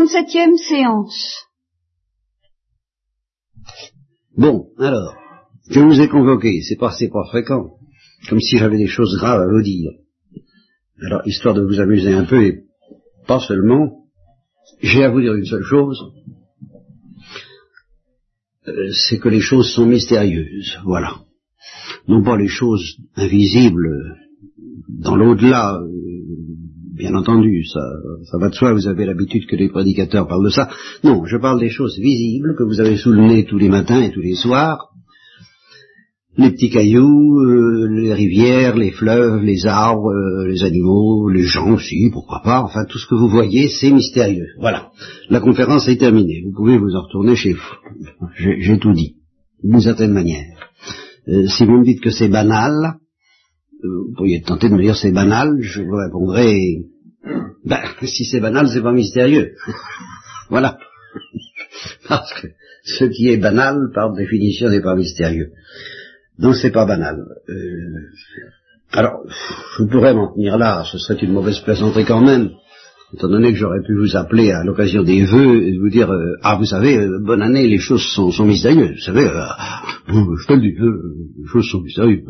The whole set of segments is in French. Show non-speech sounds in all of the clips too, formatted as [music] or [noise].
37e séance. Bon, alors, je vous ai convoqué, c'est pas, pas fréquent, comme si j'avais des choses graves à vous dire. Alors, histoire de vous amuser un peu, et pas seulement, j'ai à vous dire une seule chose, euh, c'est que les choses sont mystérieuses, voilà. Non pas les choses invisibles dans l'au-delà, euh, bien entendu, ça, ça va de soi, vous avez l'habitude que les prédicateurs parlent de ça. Non, je parle des choses visibles que vous avez sous le nez tous les matins et tous les soirs. Les petits cailloux, euh, les rivières, les fleuves, les arbres, euh, les animaux, les gens aussi, pourquoi pas, enfin tout ce que vous voyez, c'est mystérieux. Voilà. La conférence est terminée. Vous pouvez vous en retourner chez vous. J'ai tout dit, d'une certaine manière. Euh, si vous me dites que c'est banal, vous pourriez tenter de me dire c'est banal, je vous répondrai, ben, si c'est banal, c'est pas mystérieux. [laughs] voilà. [laughs] Parce que ce qui est banal, par définition, n'est pas mystérieux. Donc c'est pas banal. Euh, alors, je pourrais m'en tenir là, ce serait une mauvaise plaisanterie quand même, étant donné que j'aurais pu vous appeler à l'occasion des vœux et vous dire, euh, ah vous savez, euh, bonne année, les choses sont, sont mystérieuses, vous savez, je te le dis, les choses sont mystérieuses.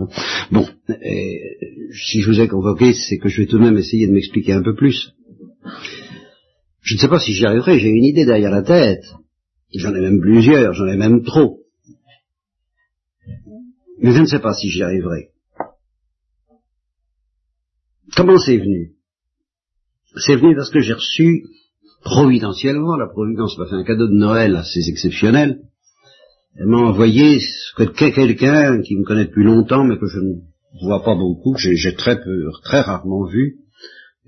Bon, si je vous ai convoqué, c'est que je vais tout de même essayer de m'expliquer un peu plus. Je ne sais pas si j'y arriverai, j'ai une idée derrière la tête, j'en ai même plusieurs, j'en ai même trop. Mais je ne sais pas si j'y arriverai. Comment c'est venu? C'est venu parce que j'ai reçu, providentiellement, la Providence m'a fait un cadeau de Noël assez exceptionnel. Elle m'a envoyé que quelqu'un qui me connaît depuis longtemps, mais que je ne vois pas beaucoup, que j'ai très peu, très rarement vu,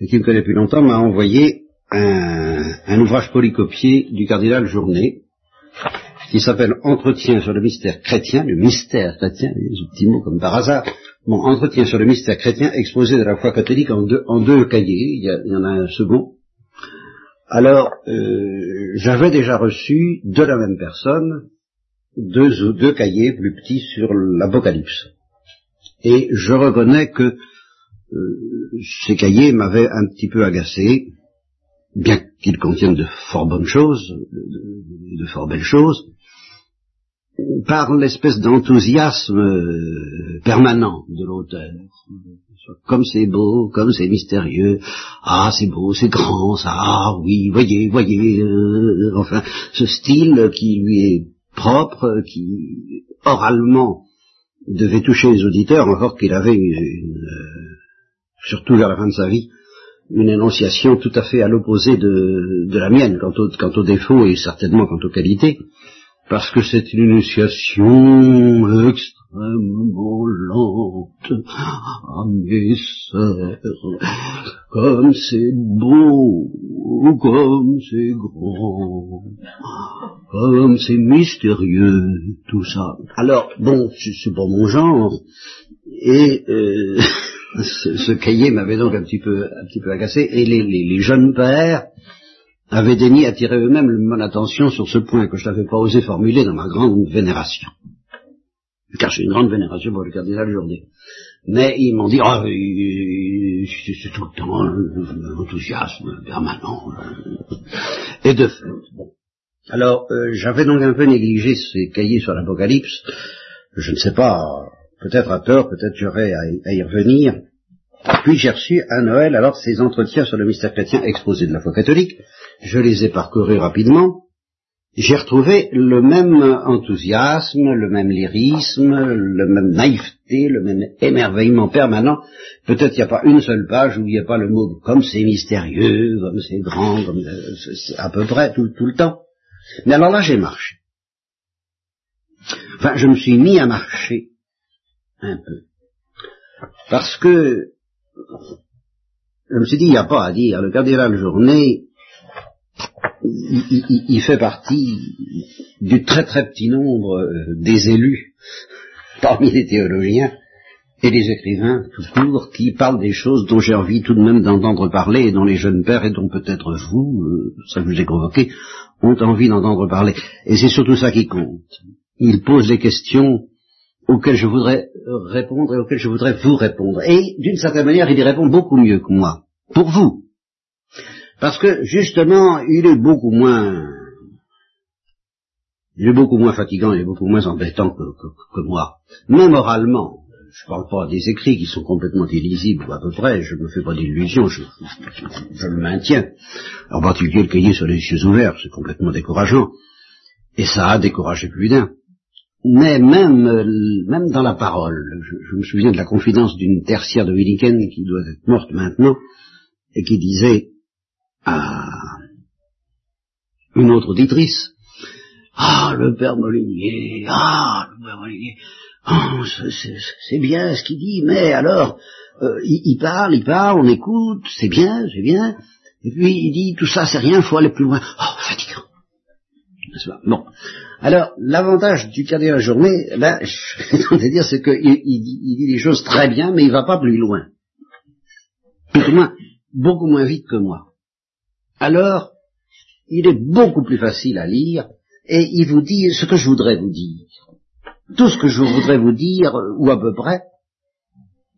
et qui me connaît depuis longtemps, m'a envoyé un, ouvrage polycopié du cardinal Journet, qui s'appelle Entretien sur le mystère chrétien, le mystère chrétien, un petit mot comme par hasard, bon, Entretien sur le mystère chrétien exposé de la foi catholique en deux, cahiers, il y, en a un second. Alors, euh, j'avais déjà reçu de la même personne deux, deux cahiers plus petits sur l'Apocalypse. Et je reconnais que euh, ces cahiers m'avaient un petit peu agacé, bien qu'ils contiennent de fort bonnes choses, de fort belles choses, par l'espèce d'enthousiasme euh, permanent de l'auteur. Comme c'est beau, comme c'est mystérieux, ah c'est beau, c'est grand, ça, ah oui, voyez, voyez, euh, enfin, ce style qui lui est propre, qui oralement devait toucher les auditeurs, encore qu'il avait une, euh, surtout vers la fin de sa vie, une énonciation tout à fait à l'opposé de, la mienne quant, au, quant aux défauts et certainement quant aux qualités parce que c'est une initiation extrêmement lente. Ah mes sœurs, comme c'est beau, comme c'est grand, comme c'est mystérieux, tout ça. Alors, bon, c'est pas mon genre, et euh, [laughs] ce, cahier m'avait donc un petit peu, un petit peu agacé, et les jeunes pères, avaient daigné attirer eux-mêmes mon attention sur ce point que je n'avais pas osé formuler dans ma grande vénération. Car j'ai une grande vénération pour le cardinal Jourdain. Mais ils m'ont dit, oh, c'est tout le temps l'enthousiasme permanent. Et de fait, bon. Alors, euh, j'avais donc un peu négligé ces cahiers sur l'Apocalypse. Je ne sais pas, peut-être à tort, peut-être j'aurais à, y revenir. Puis j'ai reçu à Noël alors ces entretiens sur le mystère chrétien exposés de la foi catholique, je les ai parcourus rapidement, j'ai retrouvé le même enthousiasme, le même lyrisme, le même naïveté, le même émerveillement permanent. Peut-être il n'y a pas une seule page où il n'y a pas le mot comme c'est mystérieux, comme c'est grand, comme c'est à peu près tout, tout le temps. Mais alors là, j'ai marché. Enfin, je me suis mis à marcher un peu. Parce que je me suis dit, il n'y a pas à dire, le cardinal Journée il, fait partie du très très petit nombre euh, des élus parmi les théologiens et les écrivains tout court qui parlent des choses dont j'ai envie tout de même d'entendre parler et dont les jeunes pères et dont peut-être vous, euh, ça je vous ai convoqué, ont envie d'entendre parler. Et c'est surtout ça qui compte. Il pose des questions auxquelles je voudrais répondre et auxquelles je voudrais vous répondre. Et d'une certaine manière, il y répond beaucoup mieux que moi. Pour vous. Parce que, justement, il est beaucoup moins... Il est beaucoup moins fatigant, il est beaucoup moins embêtant que, que moi. Mais moralement, je ne parle pas des écrits qui sont complètement illisibles, à peu près, je ne me fais pas d'illusions, je, je, le maintiens. En particulier le cahier sur les yeux ouverts, c'est complètement décourageant. Et ça a découragé plus d'un. Mais même, euh, même dans la parole, je, me souviens de la confidence d'une tertiaire de Williken qui doit être morte maintenant, et qui disait à une autre auditrice, Ah, le père Molinier, ah, le père Molinier, oh, c'est bien ce qu'il dit, mais alors, euh, il, parle, il parle, on écoute, c'est bien, c'est bien, et puis il dit, tout ça c'est rien, faut aller plus loin. Oh, fatigant. Bon. Alors, l'avantage du de la journée, là, je vais dire, c'est qu'il il, dit des choses très bien, mais il va pas plus loin. Plus moins, beaucoup moins vite que moi. Alors, il est beaucoup plus facile à lire, et il vous dit ce que je voudrais vous dire tout ce que je voudrais vous dire, ou à peu près,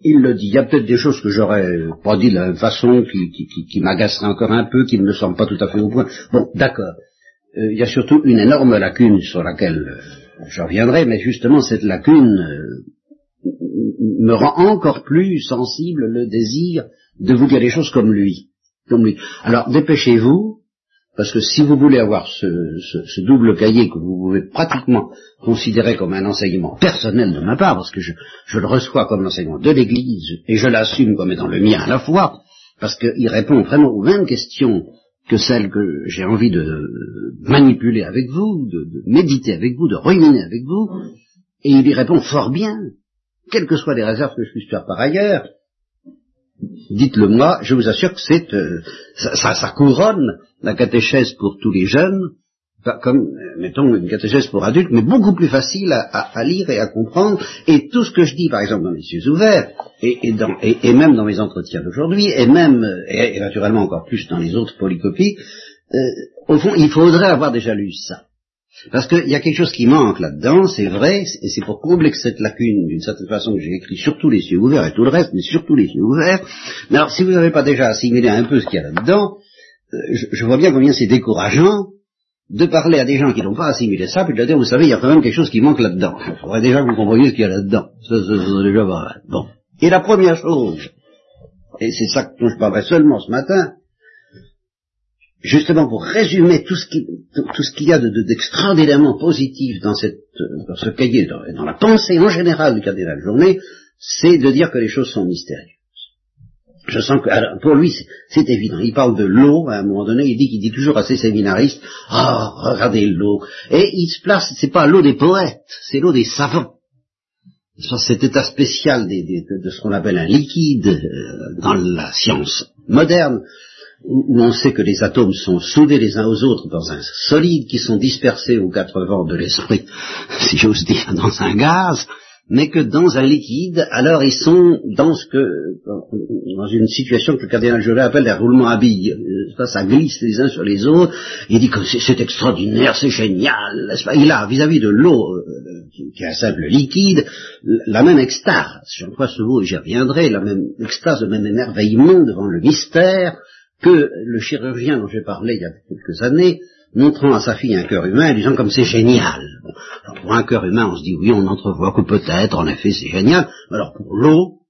il le dit. Il y a peut-être des choses que j'aurais pas dit de la même façon, qui, m'agaceraient encore un peu, qui ne me semblent pas tout à fait au point. Bon, d'accord. Euh, il y a surtout une énorme lacune sur laquelle euh, je reviendrai, mais justement cette lacune euh, me rend encore plus sensible le désir de vous dire les choses comme lui. Alors dépêchez-vous, parce que si vous voulez avoir ce, double cahier que vous pouvez pratiquement considérer comme un enseignement personnel de ma part, parce que je, le reçois comme l'enseignement de l'Église, et je l'assume comme étant le mien à la fois, parce qu'il répond vraiment aux mêmes questions que celles que j'ai envie de manipuler avec vous, de, de méditer avec vous, de ruminer avec vous, et il y répond fort bien, quelles que soient les réserves que je puisse faire par ailleurs, dites-le moi, je vous assure que c'est euh, ça, ça, couronne la catéchèse pour tous les jeunes, comme euh, mettons une catéchèse pour adultes, mais beaucoup plus facile à, lire et à comprendre. Et tout ce que je dis, par exemple, dans les yeux ouverts, et, et, même dans mes entretiens d'aujourd'hui, et même euh, et, naturellement encore plus dans les autres polycopies, au fond, il faudrait avoir déjà lu ça. Parce qu'il y a quelque chose qui manque là-dedans, c'est vrai, et c'est pour combler cette lacune, d'une certaine façon, que j'ai écrit surtout les yeux ouverts et tout le reste, mais surtout les yeux ouverts. Mais alors, si vous n'avez pas déjà assimilé un peu ce qu'il y a là-dedans, euh, je, vois bien combien c'est décourageant de parler à des gens qui n'ont pas assimilé ça, puis de dire, vous savez, il y a quand même quelque chose qui manque là-dedans. Il faudrait déjà que vous compreniez ce qu'il y a là-dedans. Ça, ça, ça, déjà Bon. Et la première chose, et c'est ça dont je parlerai seulement ce matin, justement pour résumer tout ce qu'il y a d'extraordinairement positif dans, cette, dans ce cahier, dans, dans, la pensée en général du de la journée, c'est de dire que les choses sont mystérieuses. Je sens que, pour lui, c'est évident. Il parle de l'eau, à un moment donné, il dit qu'il dit toujours à ses séminaristes, oh, regardez l'eau. Et il se place, c'est pas l'eau des poètes, c'est l'eau des savants. Cet état spécial de, ce qu'on appelle un liquide euh, dans la science moderne, où on sait que les atomes sont soudés les uns aux autres dans un solide qui sont dispersés aux quatre vents de l'esprit, [laughs] si j'ose dire, dans un gaz, mais que dans un liquide, alors ils sont dans ce que, dans une situation que le cardinal Jolet appelle les roulements à billes. Ça, glisse les uns sur les autres. Il dit que c'est extraordinaire, c'est génial. Il a, vis-à-vis de l'eau, euh, qui est un simple liquide, la même extase, j'emploie ce mot et j'y reviendrai, la même extase, le même émerveillement devant le mystère, que le chirurgien dont j'ai parlé il y a quelques années, montrant à sa fille un cœur humain, disant comme c'est génial. alors pour un cœur humain, on se dit oui, on entrevoit que peut-être, en effet, c'est génial. Alors pour l'eau,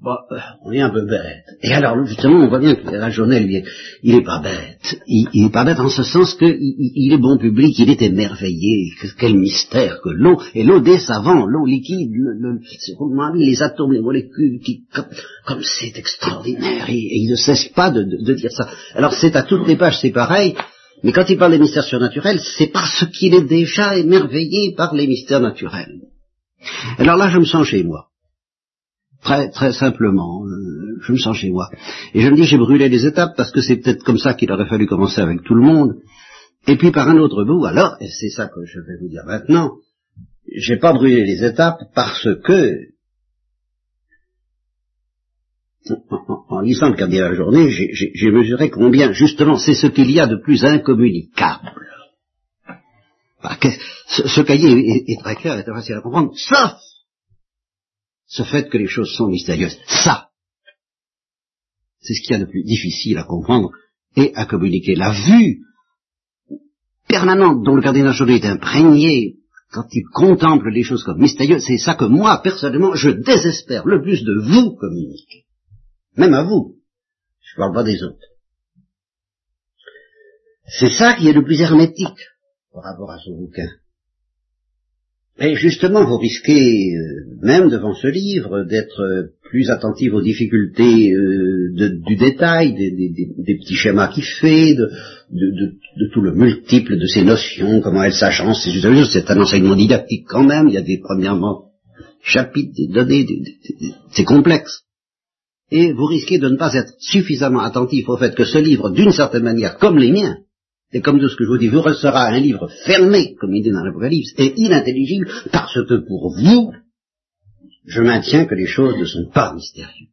bah, on est un peu bête. Et alors, justement, on voit bien que la journée, lui, il est pas bête. Il, il est pas bête en ce sens qu'il il est bon public, il est émerveillé. Quel mystère que l'eau, et l'eau des savants, l'eau liquide, le, le, les atomes, les molécules, qui, comme c'est extraordinaire, et, il ne cesse pas de, de, de dire ça. Alors, c'est à toutes les pages, c'est pareil. Mais quand il parle des mystères surnaturels, c'est parce qu'il est déjà émerveillé par les mystères naturels. Alors là, je me sens chez moi. Très, très simplement, euh, je me sens chez moi. Et je me dis, j'ai brûlé les étapes parce que c'est peut-être comme ça qu'il aurait fallu commencer avec tout le monde. Et puis par un autre bout, alors, et c'est ça que je vais vous dire maintenant, j'ai pas brûlé les étapes parce que, en, lisant le cahier de la journée, j'ai mesuré combien, justement, c'est ce qu'il y a de plus incommunicable. Ce, cahier est, très clair, est très facile à comprendre, sauf ce fait que les choses sont mystérieuses. Ça, c'est ce qu'il y a de plus difficile à comprendre et à communiquer. La vue permanente dont le cardinal Journet est imprégné quand il contemple les choses comme mystérieuses, c'est ça que moi, personnellement, je désespère le plus de vous communiquer. Même à vous. Je ne parle pas des autres. C'est ça qui est le plus hermétique par rapport à son bouquin. Et justement, vous risquez, euh, même devant ce livre, d'être euh, plus attentif aux difficultés euh, du détail, des, petits schémas qu'il fait, de, tout le multiple de ces notions, comment elles s'agencent, c'est un enseignement didactique quand même, il y a des premièrement chapitres, des données, c'est complexe. Et vous risquez de ne pas être suffisamment attentif au fait que ce livre, d'une certaine manière, comme les miens, et comme tout ce que je vous dis, vous restera un livre fermé, comme il dit dans l'Apocalypse, et inintelligible, parce que pour vous, je maintiens que les choses ne sont pas mystérieuses.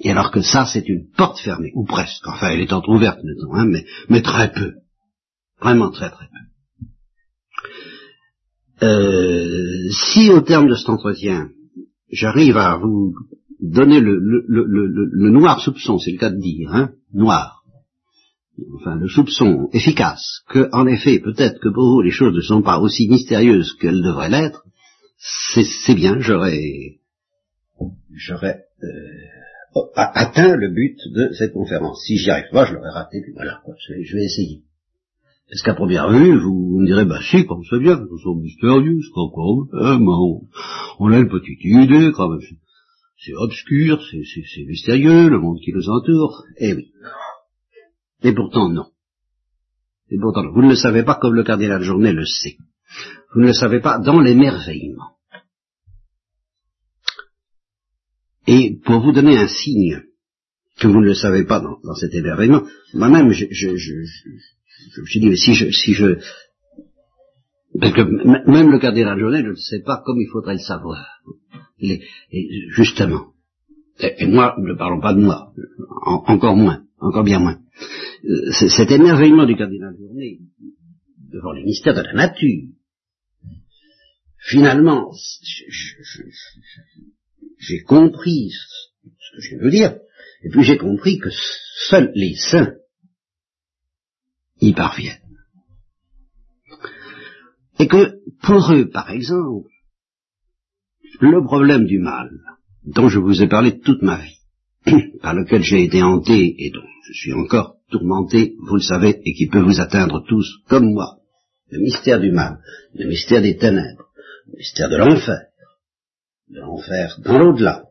Et alors que ça, c'est une porte fermée, ou presque, enfin elle est entrouverte maintenant, hein, mais, très peu. Vraiment très très peu. Euh, si au terme de cet entretien, j'arrive à vous donner le, le noir soupçon, c'est le cas de dire, hein, noir, enfin le soupçon efficace, que en effet, peut-être que pour vous les choses ne sont pas aussi mystérieuses qu'elles devraient l'être, c'est bien, j'aurais j'aurais euh, atteint le but de cette conférence. Si j'y arrive pas, je l'aurais raté, puis voilà, quoi, je, vais essayer. Est-ce qu'à première vue, vous, me direz, bah si, comme c'est bien, nous sommes mystérieux, c'est encore, hein, on, on a une petite idée, quand même, c'est obscur, c'est mystérieux, le monde qui nous entoure, eh oui. Et pourtant non. Et pourtant non. Vous ne le savez pas comme le cardinal Journet le sait. Vous ne le savez pas dans l'émerveillement. Et pour vous donner un signe que vous ne le savez pas dans, cet émerveillement, moi-même, je, je, je, je, dit, mais si je, si je, parce que même le cardinal Journet ne sais pas comme il faudrait le savoir. et justement. Et, moi, ne parlons pas de moi, encore moins, encore bien moins. Euh, cet émerveillement du cardinal Journet devant les mystères de la nature, finalement, j'ai compris ce que je veux dire, et puis j'ai compris que seuls les saints y parviennent. Et que pour eux, par exemple, le problème du mal, dont je vous ai parlé toute ma vie, [coughs] par lequel j'ai été hanté et dont je suis encore tourmenté, vous le savez, et qui peut vous atteindre tous, comme moi, le mystère du mal, le mystère des ténèbres, le mystère de l'enfer, de l'enfer dans l'au-delà,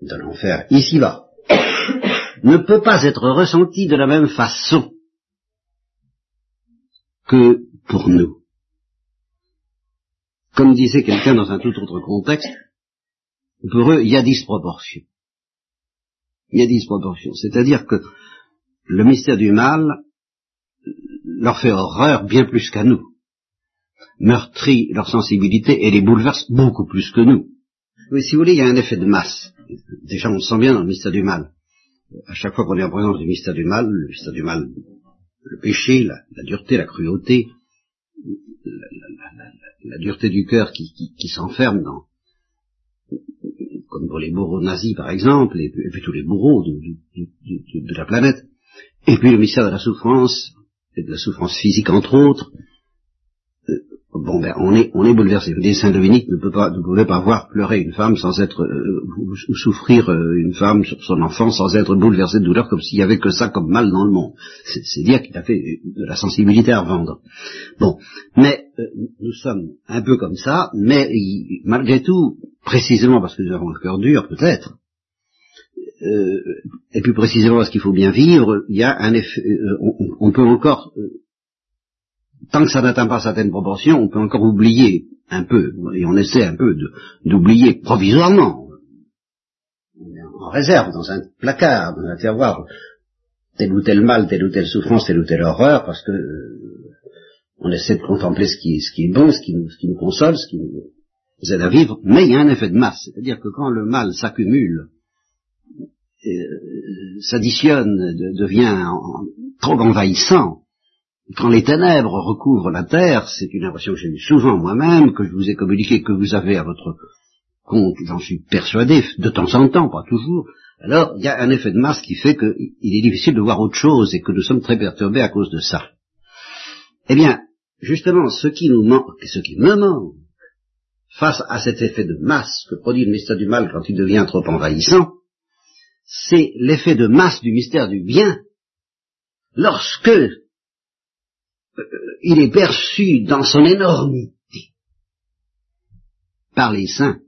de l'enfer ici-bas, [coughs] ne peut pas être ressenti de la même façon que pour nous. Comme disait quelqu'un dans un tout autre contexte, pour eux, il y a disproportion. Il y a disproportion. C'est-à-dire que le mystère du mal leur fait horreur bien plus qu'à nous. Meurtrit leur sensibilité et les bouleverse beaucoup plus que nous. Oui, si vous voulez, il y a un effet de masse. Déjà, on le sent bien dans le mystère du mal. À chaque fois qu'on est en présence du mystère du mal, le mystère du mal, le péché, la, dureté, la cruauté, la, dureté du cœur qui, s'enferme dans, comme pour les bourreaux nazis par exemple, et puis, tous les bourreaux de, la planète, et puis le mystère de la souffrance, et de la souffrance physique entre autres, bon ben on est on est bouleversé. Le Saint Dominique ne peut pas ne pouvait pas voir pleurer une femme sans être euh, ou, souffrir euh, une femme sur son enfant sans être bouleversé de douleur comme s'il y avait que ça comme mal dans le monde. C'est dire qu'il a fait de la sensibilité à vendre. Bon, mais euh, nous sommes un peu comme ça, mais malgré tout, précisément parce que nous avons le cœur dur peut-être, et plus précisément parce qu'il faut bien vivre, il y a un effet, on, peut encore tant que ça n'atteint pas certaines proportions, on peut encore oublier un peu, et on essaie un peu d'oublier provisoirement, en réserve, dans un placard, dans un tiroir, tel ou tel mal, telle ou telle souffrance, telle ou telle horreur, parce que euh, on essaie de contempler ce qui, est bon, ce qui, nous, ce qui nous console, ce qui nous aide à vivre, mais il y a un effet de masse, c'est-à-dire que quand le mal s'accumule, euh, s'additionne, devient trop envahissant, quand les ténèbres recouvrent la terre, c'est une impression que j'ai eue souvent moi-même, que je vous ai communiqué, que vous avez à votre compte, j'en suis persuadé, de temps en temps, pas toujours, alors il y a un effet de masse qui fait qu'il est difficile de voir autre chose et que nous sommes très perturbés à cause de ça. Eh bien, justement, ce qui nous manque, ce qui me manque, face à cet effet de masse que produit le mystère du mal quand il devient trop envahissant, c'est l'effet de masse du mystère du bien lorsque il est perçu dans son énormité par les saints,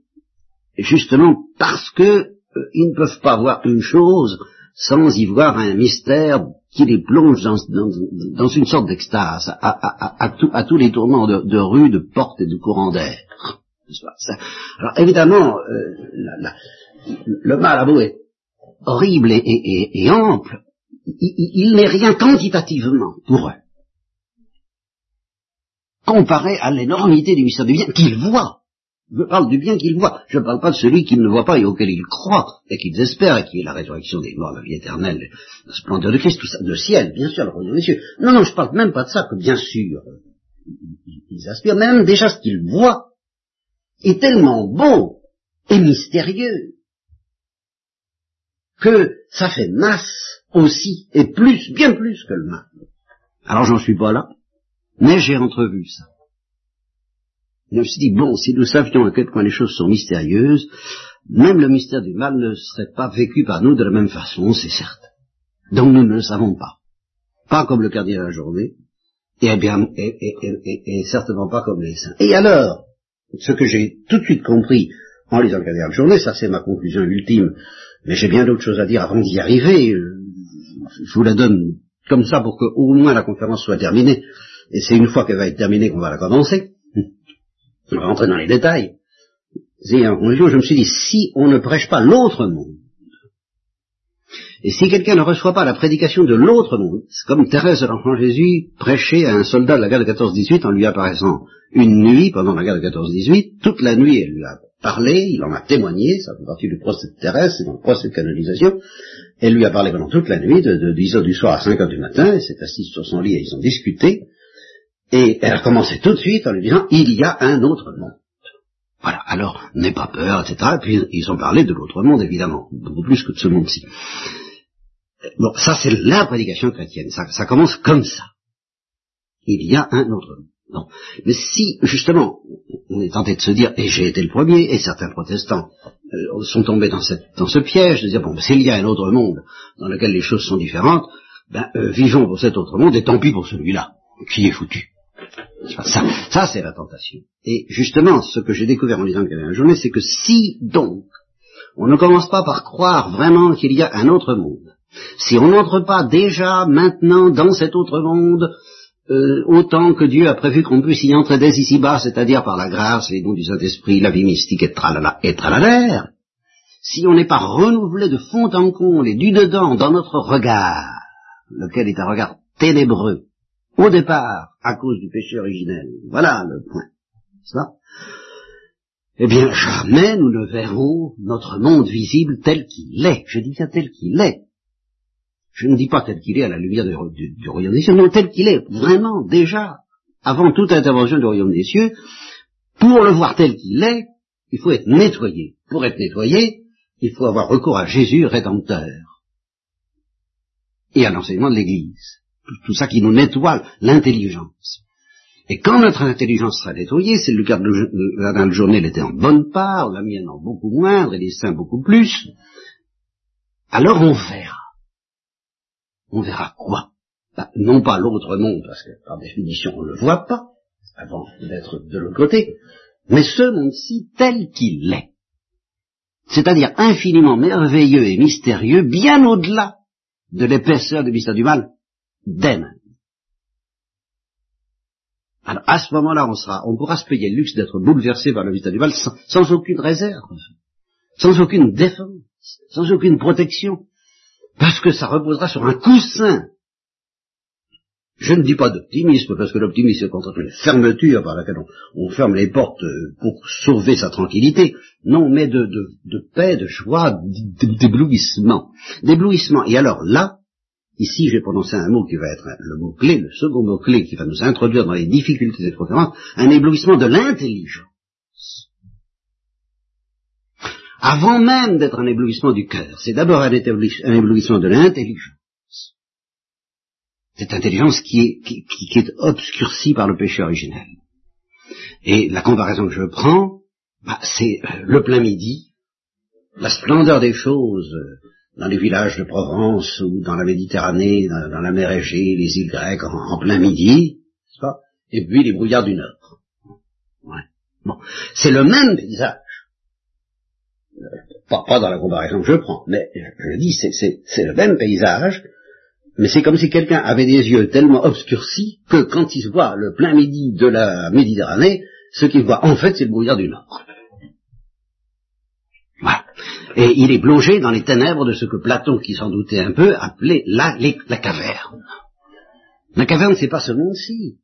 justement parce que euh, ils ne peuvent pas voir une chose sans y voir un mystère qui les plonge dans, une sorte d'extase à, tous les tourments de, rues, de portes et de courants d'air. Alors évidemment, euh, le mal est horrible et, ample, il, n'est rien quantitativement pour eux, comparé à l'énormité du mystère du bien qu'ils voient. Je parle du bien qu'ils voient. Je ne parle pas de celui qu'ils ne voient pas et auquel ils croient et qu'ils espèrent et qui est la résurrection des morts, la vie éternelle, la splendeur de Christ, tout ça, le ciel, bien sûr, le royaume des cieux. Non, non, je parle même pas de ça, que bien sûr, ils aspirent, même déjà ce qu'ils voient est tellement beau et mystérieux que ça fait masse aussi, et plus, bien plus que le mal. Alors j'en suis pas là, mais j'ai entrevu ça. je me suis dit, bon, si nous savions à quel point les choses sont mystérieuses, même le mystère du mal ne serait pas vécu par nous de la même façon, c'est certain. Donc nous ne le savons pas. Pas comme le cardinal la journée, et, bien, et, certainement pas comme les saints. Et alors, ce que j'ai tout de suite compris en lisant le cardinal la journée, ça c'est ma conclusion ultime, mais j'ai bien d'autres choses à dire avant d'y arriver. Je vous la donne comme ça pour que au moins la conférence soit terminée. Et c'est une fois qu'elle va être terminée qu'on va la commencer. On va rentrer dans les détails. Et en conclusion, je me suis dit, si on ne prêche pas l'autre monde, et si quelqu'un ne reçoit pas la prédication de l'autre monde, c'est comme Thérèse de l'Enfant Jésus prêchait à un soldat de la guerre de 14-18 en lui apparaissant une nuit pendant la guerre de 14-18, toute la nuit elle lui a parlé, il en a témoigné, ça fait partie du procès de Thérèse, c'est dans le procès de canonisation, elle lui a parlé pendant toute la nuit, de, 10 heures du soir à 5 heures du matin, elle s'est assise sur son lit et ils ont discuté, et elle a commencé tout de suite en lui disant, il y a un autre monde. Voilà, alors n'aie pas peur, etc. Et puis ils ont parlé de l'autre monde, évidemment, beaucoup plus que de ce monde-ci. Bon, ça c'est la prédication chrétienne, ça, commence comme ça. Il y a un autre monde. Mais si, justement, on est tenté de se dire, et j'ai été le premier, et certains protestants euh, sont tombés dans ce piège de dire, bon, s'il y a un autre monde dans lequel les choses sont différentes, ben, euh, vivons pour cet autre monde, et tant pis pour celui-là, qui est foutu. Ça, ça c'est la tentation. Et justement, ce que j'ai découvert en lisant le journée, c'est que si, donc, on ne commence pas par croire vraiment qu'il y a un autre monde, si on n'entre pas déjà maintenant dans cet autre monde, euh, autant que Dieu a prévu qu'on puisse y entrer dès ici-bas, c'est-à-dire par la grâce, les dons du Saint-Esprit, la vie mystique et tralala et tralala, si on n'est pas renouvelé de fond en comble et du dedans dans notre regard, lequel est un regard ténébreux, au départ, à cause du péché originel, voilà le point, ça eh bien jamais nous ne verrons notre monde visible tel qu'il est. Je dis bien tel qu'il est. Je ne dis pas tel qu'il est à la lumière du, royaume des cieux, non, tel qu'il est vraiment déjà, avant toute intervention du royaume des cieux, pour le voir tel qu'il est, il faut être nettoyé. Pour être nettoyé, il faut avoir recours à Jésus rédempteur et à l'enseignement de l'Église. Tout, ça qui nous nettoie l'intelligence. Et quand notre intelligence sera nettoyée, c'est le cas de la journée, elle était en bonne part, la mienne en beaucoup moindre, et les saints beaucoup plus, alors on verra on verra quoi? Bah, Non pas l'autre monde, parce que par définition on ne le voit pas, avant d'être de l'autre côté, mais ce monde-ci tel qu'il est. C'est-à-dire infiniment merveilleux et mystérieux, bien au-delà de l'épaisseur du mystère du mal d'Aime. Alors à ce moment-là, on sera, on pourra se payer le luxe d'être bouleversé par le mystère du mal sans aucune réserve, sans aucune défense, sans aucune protection, parce que ça reposera sur un coussin. Je ne dis pas d'optimisme, parce que l'optimisme est contre une fermeture par laquelle on, ferme les portes euh, pour sauver sa tranquillité. Non, mais de, paix, de joie, d'éblouissement. D'éblouissement. Et alors là, ici j'ai prononcé un mot qui va être le mot-clé, le second mot-clé qui va nous introduire dans les difficultés des conférences, un éblouissement de l'intelligence. avant même d'être un éblouissement du cœur. C'est d'abord un, éblouissement de l'intelligence. Cette intelligence qui est, qui est obscurcie par le péché originel. Et la comparaison que je prends, bah, c'est euh, le plein midi, la splendeur des choses euh, dans les villages de Provence ou dans la Méditerranée, dans, la mer Égée, les îles grecques en, plein midi, et puis les brouillards du Nord. Bon, c'est le même paysage. Euh, pas, dans la comparaison que je prends, mais je, dis, c'est le même paysage, mais c'est comme si quelqu'un avait des yeux tellement obscurcis que quand il voit le plein midi de la Méditerranée, ce qu'il voit en fait c'est le brouillard du Nord. Et il est plongé dans les ténèbres de ce que Platon, qui s'en doutait un peu, appelait la, la caverne. La caverne, c'est pas ce monde-ci.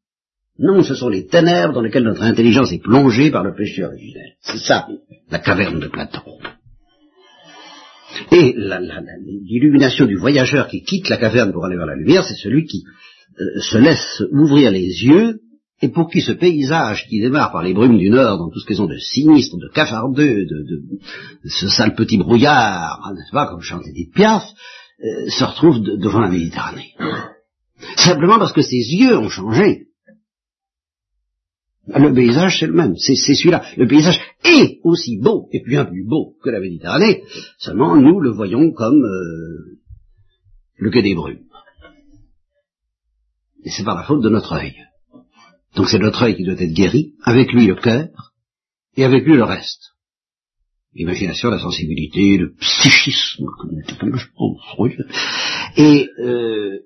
Non, ce sont les ténèbres dans lesquelles notre intelligence est plongée par le péché originel. C'est ça, la caverne de Platon. Et l'illumination du voyageur qui quitte la caverne pour aller vers la lumière, c'est celui qui euh, se laisse ouvrir les yeux et pour qui ce paysage qui démarre par les brumes du Nord, dans tout ce qu'ils ont de sinistre, de cafardeux, de, de, ce sale petit brouillard, n'est-ce pas, comme chantait des Piaf, euh, se retrouve devant la Méditerranée. Simplement parce que ses yeux ont changé. Le paysage, c'est le même, c'est celui-là. Le paysage est aussi beau, et bien plus beau que la Méditerranée, seulement nous le voyons comme euh, le quai des brumes. Et c'est par la faute de notre œil. Donc c'est notre œil qui doit être guéri, avec lui le cœur, et avec lui le reste. L'imagination, la sensibilité, le psychisme. Et euh,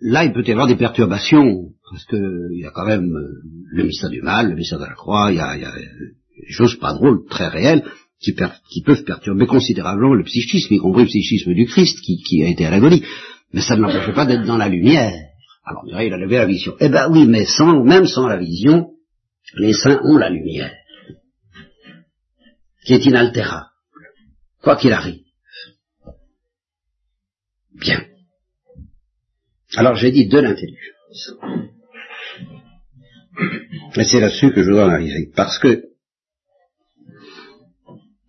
là, il peut y avoir des perturbations, parce que il y a quand même euh, le mystère du mal, le mystère de la croix, il y a, des choses pas drôles, très réelles, qui, peuvent perturber considérablement le psychisme, y compris le psychisme du Christ, qui, qui a été à l'agonie. Mais ça ne l'empêche pas d'être dans la lumière. Alors on dirait, il a levé la vision. Eh ben oui, mais sans, même sans la vision, les saints ont la lumière, qui est inaltérable, quoi qu'il arrive. Bien. Alors j'ai dit de l'intelligence. Et c'est là-dessus que je dois en arriver. Parce que,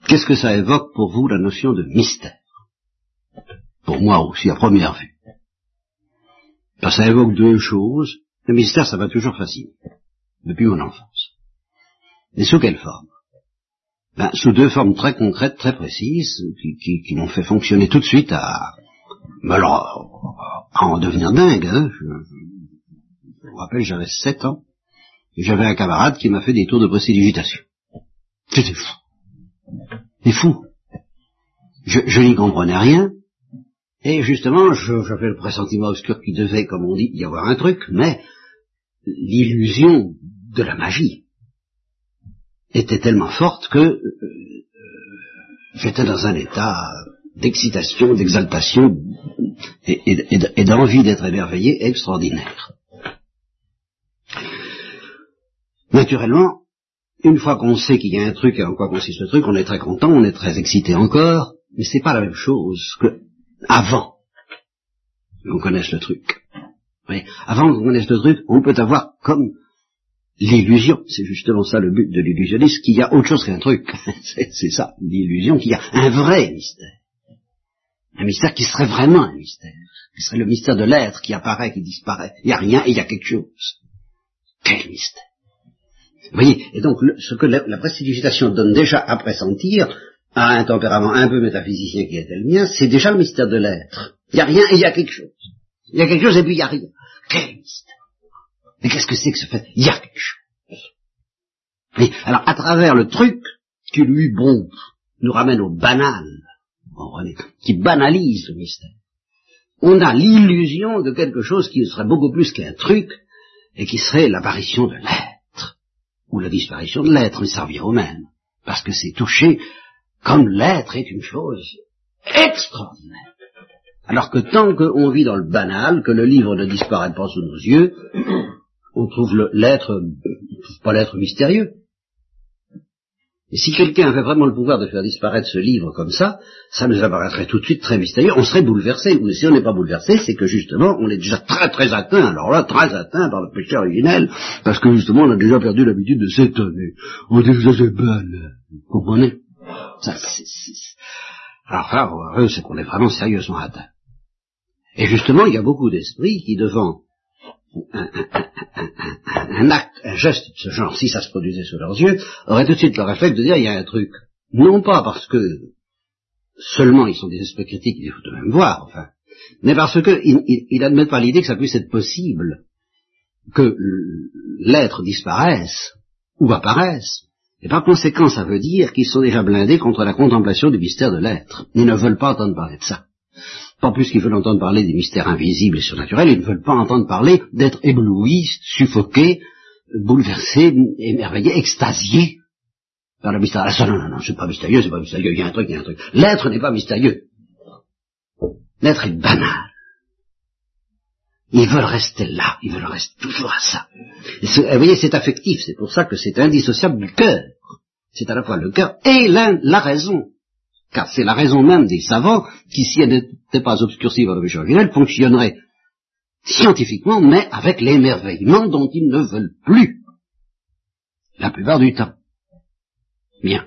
qu'est-ce que ça évoque pour vous la notion de mystère? Pour moi aussi, à première vue ça évoque deux choses. Le mystère, ça va toujours fasciner, depuis mon enfance. Mais sous quelle forme? Ben, Sous deux formes très concrètes, très précises, qui, m'ont fait fonctionner tout de suite à, alors, à en devenir dingue. Hein. Je, me rappelle, j'avais sept ans, et j'avais un camarade qui m'a fait des tours de précipitation. C'était fou. C'est fou. Je, je n'y comprenais rien, et justement, j'avais le pressentiment obscur qu'il devait, comme on dit, y avoir un truc, mais l'illusion de la magie était tellement forte que euh, j'étais dans un état d'excitation, d'exaltation et, d'envie d'être émerveillé extraordinaire. Naturellement, une fois qu'on sait qu'il y a un truc et en quoi consiste le truc, on est très content, on est très excité encore, mais c'est pas la même chose que avant qu'on connaisse le truc. avant qu'on connaisse le truc, on peut avoir comme l'illusion, c'est justement ça le but de l'illusionniste, qu'il y a autre chose qu'un truc. [laughs] c'est ça, l'illusion, qu'il y a un vrai mystère. Un mystère qui serait vraiment un mystère, qui serait le mystère de l'être qui apparaît, qui disparaît. Il n'y a rien il y a quelque chose. Quel mystère Vous voyez, et donc ce que la, la donne déjà à pressentir, à un tempérament un peu métaphysicien qui était le mien, c'est déjà le mystère de l'être. Il n'y a rien et il y a quelque chose. Il y a quelque chose et puis il n'y a rien. Quel mystère Mais qu'est-ce que c'est que ce fait? Il y a quelque chose. Et alors, à travers le truc qui, lui, bon, nous ramène au banal, qui banalise le mystère, on a l'illusion de quelque chose qui serait beaucoup plus qu'un truc, et qui serait l'apparition de l'être, ou la disparition de l'être, mais ça revient au même, parce que c'est touché comme l'être est une chose extraordinaire. Alors que tant qu'on vit dans le banal, que le livre ne disparaît pas sous nos yeux, on trouve l'être, pas l'être mystérieux. Et si quelqu'un avait vraiment le pouvoir de faire disparaître ce livre comme ça, ça nous apparaîtrait tout de suite très mystérieux, on serait bouleversé. Ou si on n'est pas bouleversé, c'est que justement, on est déjà très très atteint, alors là, très atteint par le péché originel, parce que justement, on a déjà perdu l'habitude de s'étonner. On que ça c'est banal. Vous comprenez? Ça, Alors heureux, c'est qu'on est vraiment sérieusement atteint. Et justement, il y a beaucoup d'esprits qui, devant un, acte, un geste de ce genre, si ça se produisait sous leurs yeux, auraient tout de suite le réflexe de dire, il y a un truc. Non pas parce que seulement ils sont des esprits critiques, il faut de même voir, enfin, mais parce qu'ils n'admettent pas l'idée que ça puisse être possible que l'être disparaisse ou apparaisse. Et par conséquent, ça veut dire qu'ils sont déjà blindés contre la contemplation du mystère de l'être. Ils ne veulent pas entendre parler de ça. Pas plus qu'ils veulent entendre parler des mystères invisibles et surnaturels, ils ne veulent pas entendre parler d'être éblouis, suffoqués, bouleversés, émerveillés, extasiés par le mystère. Ah, non, non, non, c'est pas mystérieux, c'est pas mystérieux, il y a un truc, il y a un truc. L'être n'est pas mystérieux. L'être est banal. Ils veulent rester là, ils veulent rester toujours à ça. vous voyez, c'est affectif, c'est pour ça que c'est indissociable du cœur. C'est à la fois le cœur et la, raison. Car c'est la raison même des savants qui, si elle n'était pas obscurcie par péché originel, fonctionnerait scientifiquement, mais avec l'émerveillement dont ils ne veulent plus. La plupart du temps. Bien.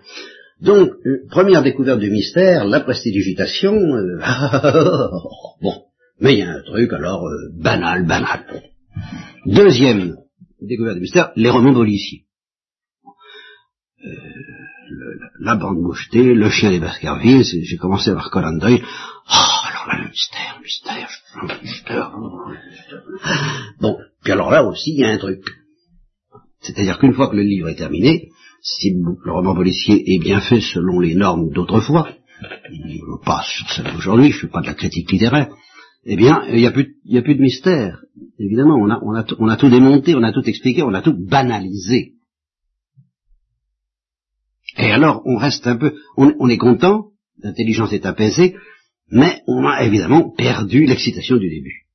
Donc, euh, première découverte du mystère, la prestidigitation. Euh, [laughs] bon, mais il y a un truc alors euh, banal, banal. Deuxième découverte du mystère, les romans policiers. La bande mouchetée, le chien des Baskerville, j'ai commencé par Conan Doyle. Oh, alors là, le mystère, le mystère, le mystère. Bon, puis alors là aussi, il y a un truc. C'est-à-dire qu'une fois que le livre est terminé, si le roman policier est bien fait selon les normes d'autrefois, pas sur celle d'aujourd'hui, je ne fais pas de la critique littéraire, eh bien, il n'y a, plus, de mystère. Évidemment, on a tout démonté, on a tout expliqué, on a tout banalisé. Et alors, on reste un peu, on, est content, l'intelligence est apaisée, mais on a évidemment perdu l'excitation du début.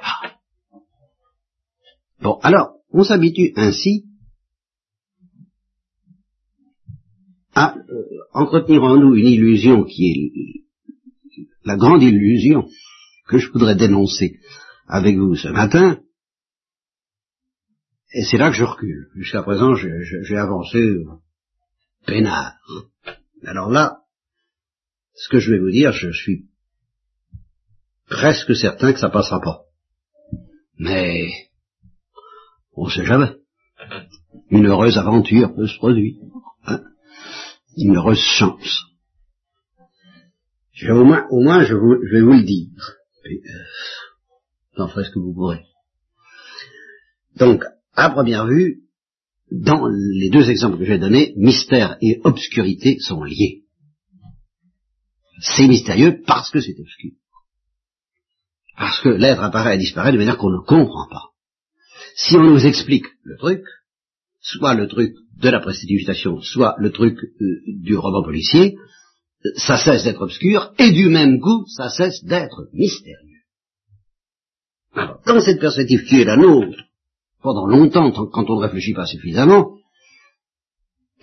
Ah. Bon, alors, on s'habitue ainsi à euh, entretenir en nous une illusion qui est la grande illusion que je voudrais dénoncer avec vous ce matin, et c'est là que je recule. Jusqu'à présent, j'ai avancé peinard. Alors là, ce que je vais vous dire, je suis presque certain que ça passera pas. Mais on ne sait jamais. Une heureuse aventure peut se produire. Hein une heureuse chance. au moins, au moins je, vais vous le dire. Et, euh, ce que vous pourrez. Donc, à première vue, dans les deux exemples que j'ai donnés, mystère et obscurité sont liés. C'est mystérieux parce que c'est obscur. Parce que l'être apparaît et disparaît de manière qu'on ne comprend pas. Si on nous explique le truc, soit le truc de la prestidigitation, soit le truc euh, du roman policier, ça cesse d'être obscur, et du même coup, ça cesse d'être mystérieux. Alors, dans cette perspective qui est la nôtre, pendant longtemps, quand on ne réfléchit pas suffisamment,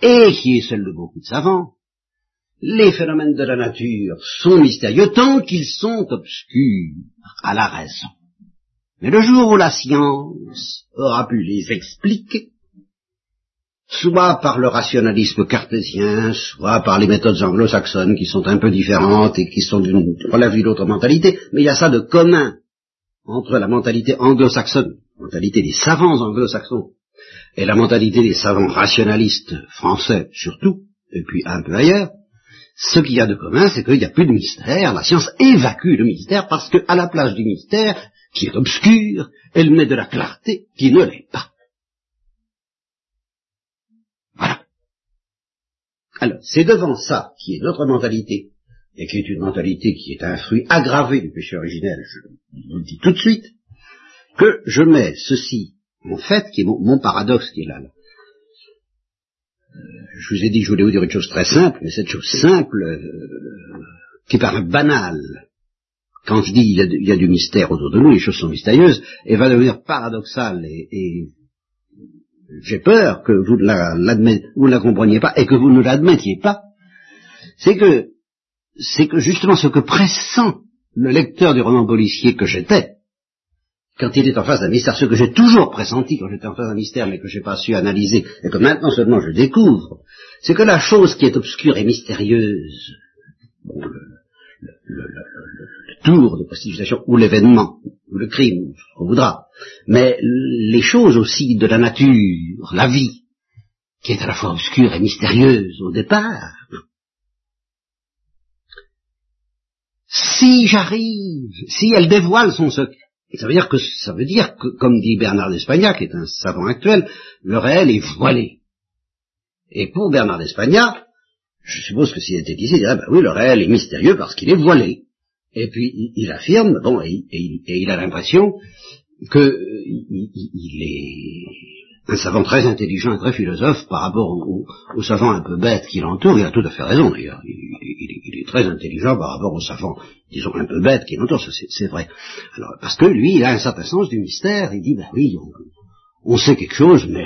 et qui est celle de beaucoup de savants, les phénomènes de la nature sont mystérieux tant qu'ils sont obscurs à la raison. Mais le jour où la science aura pu les expliquer, soit par le rationalisme cartésien, soit par les méthodes anglo-saxonnes qui sont un peu différentes et qui sont d'une relève d'une autre mentalité, mais il y a ça de commun entre la mentalité anglo-saxonne, mentalité des savants anglo-saxons, et la mentalité des savants rationalistes français surtout, et puis un peu ailleurs, ce qu'il y a de commun, c'est qu'il n'y a plus de mystère, la science évacue le mystère parce qu'à la place du mystère, qui est obscur, elle met de la clarté qui ne l'est pas. Alors, c'est devant ça, qui est notre mentalité, et qui est une mentalité qui est un fruit aggravé du péché originel, je vous le dis tout de suite, que je mets ceci en fait, qui est mon, paradoxe qui est là. Euh, je vous ai dit que je voulais vous dire une chose très simple, mais cette chose simple, euh, qui paraît banale, quand je dis il y, a, du mystère autour de nous, les choses sont mystérieuses, et va devenir paradoxale et j'ai peur que vous ne la, compreniez pas et que vous ne l'admettiez pas, c'est que, c'est que justement ce que pressent le lecteur du roman policier que j'étais, quand il est en face d'un mystère, ce que j'ai toujours pressenti quand j'étais en face d'un mystère, mais que je n'ai pas su analyser, et que maintenant seulement je découvre, c'est que la chose qui est obscure et mystérieuse, bon, le, le, le, le, tour de prostitution, ou l'événement, ou le crime, ce qu'on voudra, mais les choses aussi de la nature, la vie, qui est à la fois obscure et mystérieuse au départ, si j'arrive, si elle dévoile son secret, ça veut dire que, ça veut dire que, comme dit Bernard d'Espagnac, qui est un savant actuel, le réel est voilé. Et pour Bernard d'Espagnac, je suppose que s'il était ici, il dirait, ben oui, le réel est mystérieux parce qu'il est voilé. Et puis il, affirme, bon, et, il a l'impression que il, est un savant très intelligent et très philosophe par rapport au, savant un peu bête qui l'entoure. Il a tout à fait raison d'ailleurs. Il, est très intelligent par rapport au savant, disons, un peu bête qui l'entoure, c'est vrai. Alors, parce que lui, il a un certain sens du mystère. Il dit, ben oui, on, sait quelque chose, mais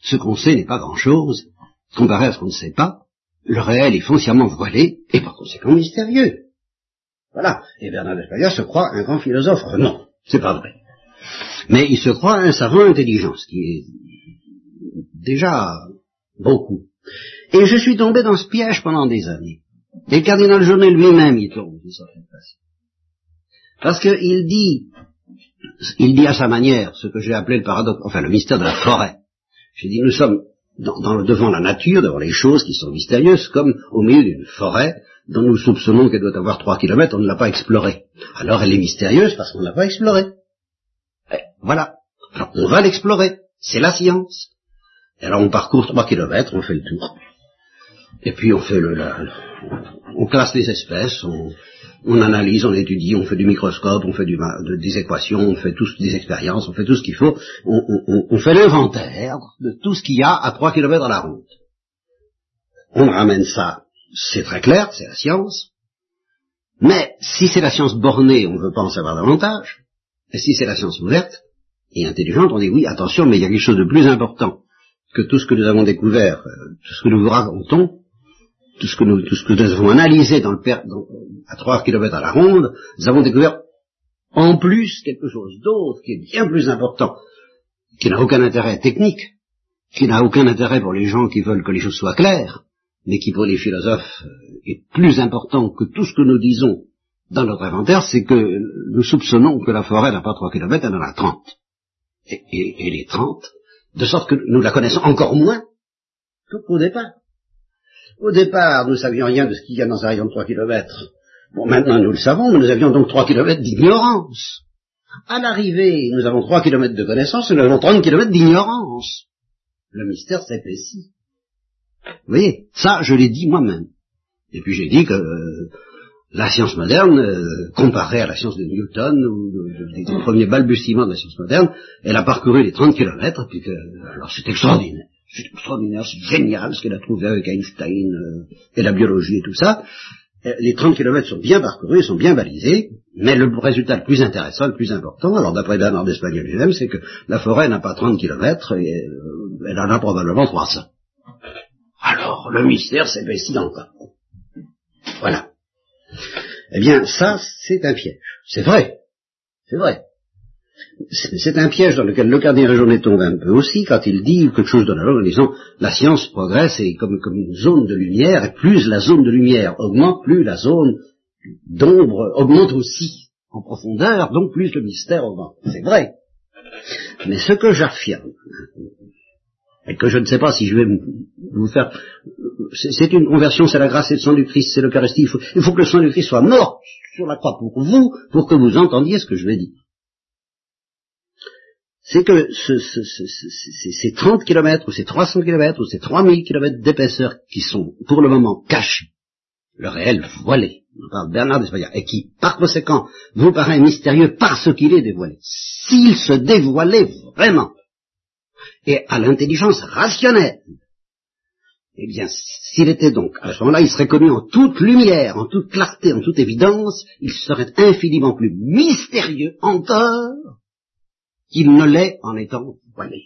ce qu'on sait n'est pas grand-chose comparé à ce qu'on ne sait pas, le réel est foncièrement voilé et par conséquent mystérieux. Voilà. Et Bernard se croit un grand philosophe. non, c'est pas vrai. Mais il se croit un savant intelligent, ce qui est déjà beaucoup. Et je suis tombé dans ce piège pendant des années. Et le cardinal Jaunet lui-même y tombe d'une certaine façon. Parce qu'il dit, il dit à sa manière ce que j'ai appelé le paradoxe, enfin le mystère de la forêt. J'ai dit, nous sommes devant la nature, devant les choses qui sont mystérieuses, comme au milieu d'une forêt dont nous soupçonnons qu'elle doit avoir trois kilomètres, on ne l'a pas explorée. Alors elle est mystérieuse parce qu'on ne l'a pas explorée. Voilà. Alors on va l'explorer. C'est la science. Et alors on parcourt trois kilomètres, on fait le tour. Et puis on fait le, on classe les espèces, on, on analyse, on étudie, on fait du microscope, on fait du, des équations, on fait tous des expériences, on fait tout ce qu'il faut, on, fait l'inventaire de tout ce qu'il y a à 3 km à la route. On ramène ça, c'est très clair, c'est la science, mais si c'est la science bornée, on ne veut pas en savoir davantage, et si c'est la science ouverte et intelligente, on dit oui, attention, mais il y a quelque chose de plus important que tout ce que nous avons découvert, euh, tout ce que nous vous racontons, tout ce que nous, tout ce que nous avons analysé dans le, dans, à 3 km à la ronde, nous avons découvert en plus quelque chose d'autre qui est bien plus important, qui n'a aucun intérêt technique, qui n'a aucun intérêt pour les gens qui veulent que les choses soient claires, mais qui pour les philosophes euh, est plus important que tout ce que nous disons dans notre inventaire, c'est que nous soupçonnons que la forêt n'a pas 3 km, elle en a 30. Et, et, et les 30, de sorte que nous la connaissons encore moins qu'au départ. Au départ, nous ne savions rien de ce qu'il y a dans un rayon de 3 kilomètres. Bon, maintenant nous le savons, mais nous avions donc 3 kilomètres d'ignorance. À l'arrivée, nous avons 3 kilomètres de connaissance et nous avons 30 kilomètres d'ignorance. Le mystère s'épaissit. Vous voyez, ça, je l'ai dit moi-même. Et puis j'ai dit que euh, la science moderne, euh, comparée à la science de Newton, ou des premiers balbutiements de la science moderne, elle a parcouru les 30 kilomètres, puis que, alors c'est extraordinaire. C'est extraordinaire, c'est génial ce qu'elle a trouvé avec Einstein euh, et la biologie et tout ça. Euh, les 30 kilomètres sont bien parcourus, sont bien balisés, mais le résultat le plus intéressant, le plus important, alors d'après Bernard d'Espagnol lui-même, c'est que la forêt n'a pas 30 kilomètres, et, euh, elle en a probablement 300. Alors, le mystère s'épaissit encore. Voilà. Eh bien, ça, c'est un piège. C'est vrai. C'est vrai. C'est un piège dans lequel le cardinal Jaunet tombe un peu aussi quand il dit quelque chose de la en disant la science progresse et comme une zone de lumière, et plus la zone de lumière augmente, plus la zone d'ombre augmente aussi en profondeur, donc plus le mystère augmente. C'est vrai. Mais ce que j'affirme, et que je ne sais pas si je vais vous faire, c'est une conversion, c'est la grâce et le sang du Christ, c'est l'Eucharistie. Il faut, il faut que le sang du Christ soit mort sur la croix pour vous, pour que vous entendiez ce que je vais dire c'est que ces 30 km, ou ces 300 km, ou ces 3000 km d'épaisseur qui sont pour le moment cachés, le réel voilé, on parle Bernard d'Espagnol, et qui, par conséquent, vous paraît mystérieux parce qu'il est dévoilé. S'il se dévoilait vraiment, et à l'intelligence rationnelle, eh bien, s'il était donc, à ce moment-là, il serait connu en toute lumière, en toute clarté, en toute évidence, il serait infiniment plus mystérieux encore qu'il ne l'est en étant voilé.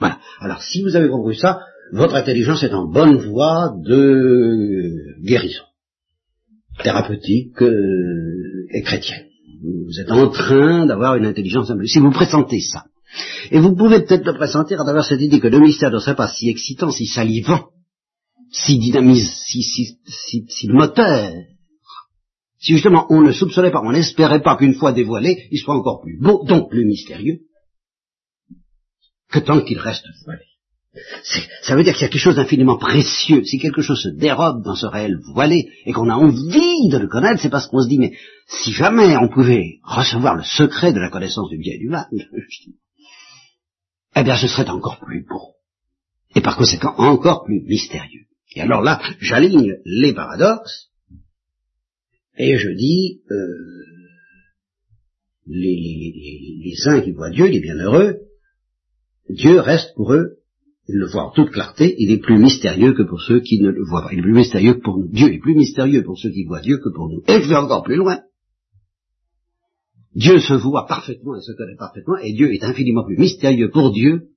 Voilà. Alors, si vous avez compris ça, votre intelligence est en bonne voie de guérison. thérapeutique euh, et chrétienne. Vous êtes en train d'avoir une intelligence. Si vous pressentez ça, et vous pouvez peut-être le pressentir à travers cette idée que le mystère ne serait pas si excitant, si salivant, si dynamise, si, si, si, si moteur, si justement on ne soupçonnait pas, on n'espérait pas qu'une fois dévoilé, il soit encore plus beau, donc plus mystérieux, que tant qu'il reste voilé. Ça veut dire qu'il y a quelque chose d'infiniment précieux. Si quelque chose se dérobe dans ce réel voilé et qu'on a envie de le connaître, c'est parce qu'on se dit, mais si jamais on pouvait recevoir le secret de la connaissance du bien et du mal, [laughs] eh bien ce serait encore plus beau. Et par conséquent, encore plus mystérieux. Et alors là, j'aligne les paradoxes, et je dis, euh, les, les, uns qui voient Dieu, les bienheureux, Dieu reste pour eux, ils le voient en toute clarté, il est plus mystérieux que pour ceux qui ne le voient pas. Il est plus mystérieux pour nous. Dieu est plus mystérieux pour ceux qui voient Dieu que pour nous. Et je vais encore plus loin. Dieu se voit parfaitement et se connaît parfaitement, et Dieu est infiniment plus mystérieux pour Dieu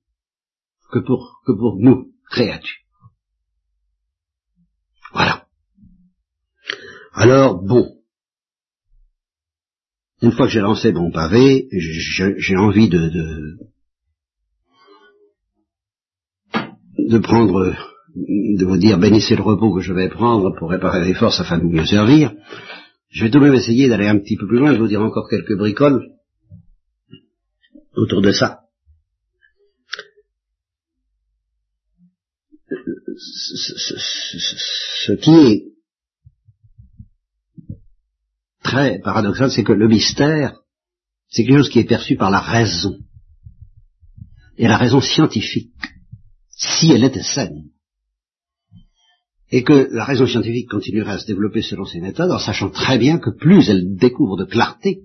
que pour, que pour nous, créatures. Voilà. Alors, bon. Une fois que j'ai lancé mon pavé, j'ai envie de, de, prendre, de vous dire, bénissez le repos que je vais prendre pour réparer les forces afin de mieux servir. Je vais tout de même essayer d'aller un petit peu plus loin, je vous dire encore quelques bricoles autour de ça. Ce qui est très paradoxal, c'est que le mystère, c'est quelque chose qui est perçu par la raison, et la raison scientifique, si elle était saine et que la raison scientifique continuerait à se développer selon ces méthodes en sachant très bien que plus elle découvre de clarté,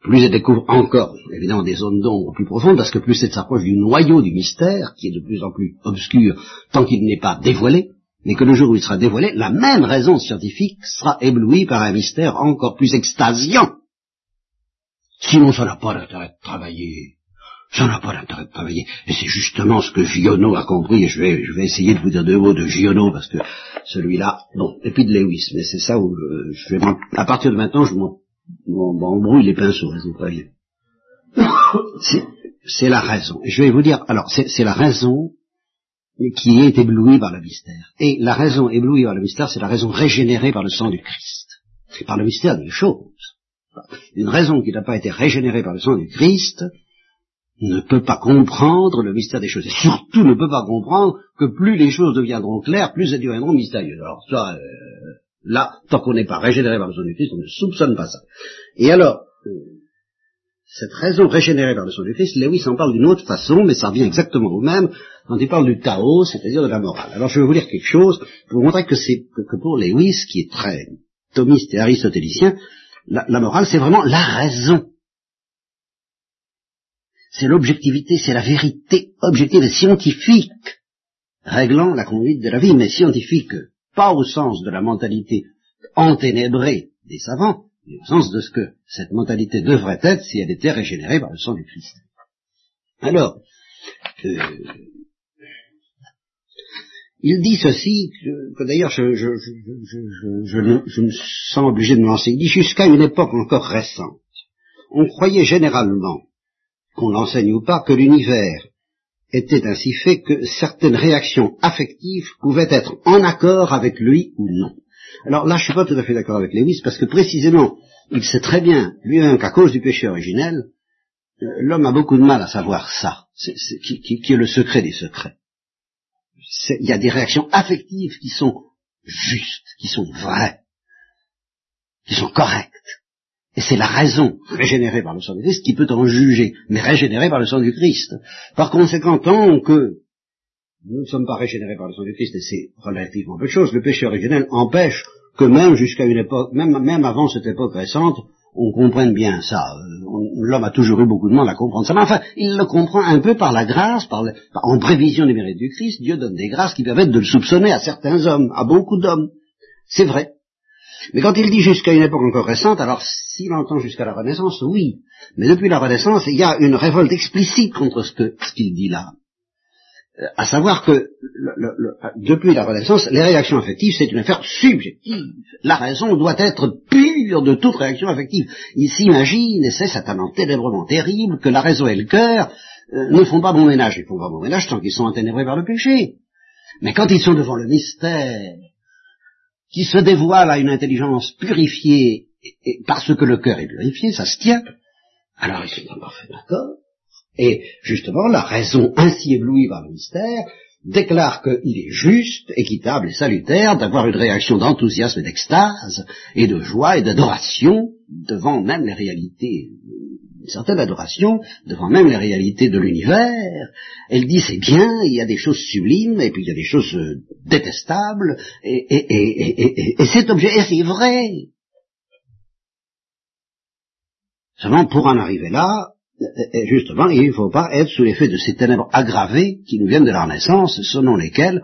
plus elle découvre encore, évidemment, des zones d'ombre plus profondes, parce que plus elle s'approche du noyau du mystère, qui est de plus en plus obscur tant qu'il n'est pas dévoilé, mais que le jour où il sera dévoilé, la même raison scientifique sera éblouie par un mystère encore plus extasiant. Sinon, ça n'a pas d'intérêt de travailler ça n'a pas d'intérêt de travailler. Et c'est justement ce que Giono a compris, et je vais, je vais essayer de vous dire deux mots de Giono, parce que celui-là, bon, et puis de Lewis, mais c'est ça où je, vais, à partir de maintenant, je m'embrouille les pinceaux, je vous préviens. [coughs] C'est la raison. Je vais vous dire, alors, c'est la raison qui est éblouie par le mystère. Et la raison éblouie par le mystère, c'est la raison régénérée par le sang du Christ. Par le mystère des choses. Une raison qui n'a pas été régénérée par le sang du Christ, ne peut pas comprendre le mystère des choses. Et surtout ne peut pas comprendre que plus les choses deviendront claires, plus elles deviendront mystérieuses. Alors ça, euh, là, tant qu'on n'est pas régénéré par le sang du Christ, on ne soupçonne pas ça. Et alors, euh, cette raison régénérée par le sang du Christ, Lewis en parle d'une autre façon, mais ça revient exactement au même quand il parle du Tao, c'est-à-dire de la morale. Alors je vais vous lire quelque chose pour vous montrer que c'est que, pour Lewis, qui est très thomiste et aristotélicien, la morale c'est vraiment la raison c'est l'objectivité, c'est la vérité objective et scientifique réglant la conduite de la vie, mais scientifique pas au sens de la mentalité enténébrée des savants, mais au sens de ce que cette mentalité devrait être si elle était régénérée par le sang du Christ. Alors, euh, il dit ceci, que, d'ailleurs je, je, je, je, me sens obligé de me lancer, il dit jusqu'à une époque encore récente, on croyait généralement qu'on l'enseigne ou pas, que l'univers était ainsi fait que certaines réactions affectives pouvaient être en accord avec lui ou non. Alors là, je suis pas tout à fait d'accord avec Lewis, parce que précisément, il sait très bien, lui-même, qu'à cause du péché originel, euh, l'homme a beaucoup de mal à savoir ça, qui, qui, est le secret des secrets. Il y a des réactions affectives qui sont justes, qui sont vraies, qui sont correctes. Et c'est la raison régénérée par le sang du Christ qui peut en juger, mais régénérée par le sang du Christ. Par conséquent, tant que nous ne sommes pas régénérés par le sang du Christ, et c'est relativement peu de choses, le péché originel empêche que même jusqu'à une époque, même, même avant cette époque récente, on comprenne bien ça. L'homme a toujours eu beaucoup de mal à comprendre ça. Mais enfin, il le comprend un peu par la grâce, par en prévision des mérites du Christ. Dieu donne des grâces qui permettent de le soupçonner à certains hommes, à beaucoup d'hommes. C'est vrai. Mais quand il dit jusqu'à une époque encore récente, alors s'il entend jusqu'à la Renaissance, oui. Mais depuis la Renaissance, il y a une révolte explicite contre ce qu'il dit là. à savoir que le, le, le, depuis la Renaissance, les réactions affectives, c'est une affaire subjective. La raison doit être pure de toute réaction affective. Il s'imagine, et c'est certainement ténébrement terrible, que la raison et le cœur euh, ne font pas bon ménage. Ils font pas bon ménage tant qu'ils sont enténébrés par le péché. Mais quand ils sont devant le mystère, qui se dévoile à une intelligence purifiée, parce que le cœur est purifié, ça se tient, alors ils sont en d'accord. Et justement, la raison ainsi éblouie par le mystère déclare qu'il est juste, équitable et salutaire d'avoir une réaction d'enthousiasme et d'extase, et de joie et d'adoration devant même les réalités, une certaine adoration devant même les réalités de l'univers. Elle dit c'est bien, il y a des choses sublimes, et puis il y a des choses euh, détestables, et, et, et, objet, et c'est vrai. Seulement, pour en arriver là, justement, il ne faut pas être sous l'effet de ces ténèbres aggravées qui nous viennent de la Renaissance, selon lesquelles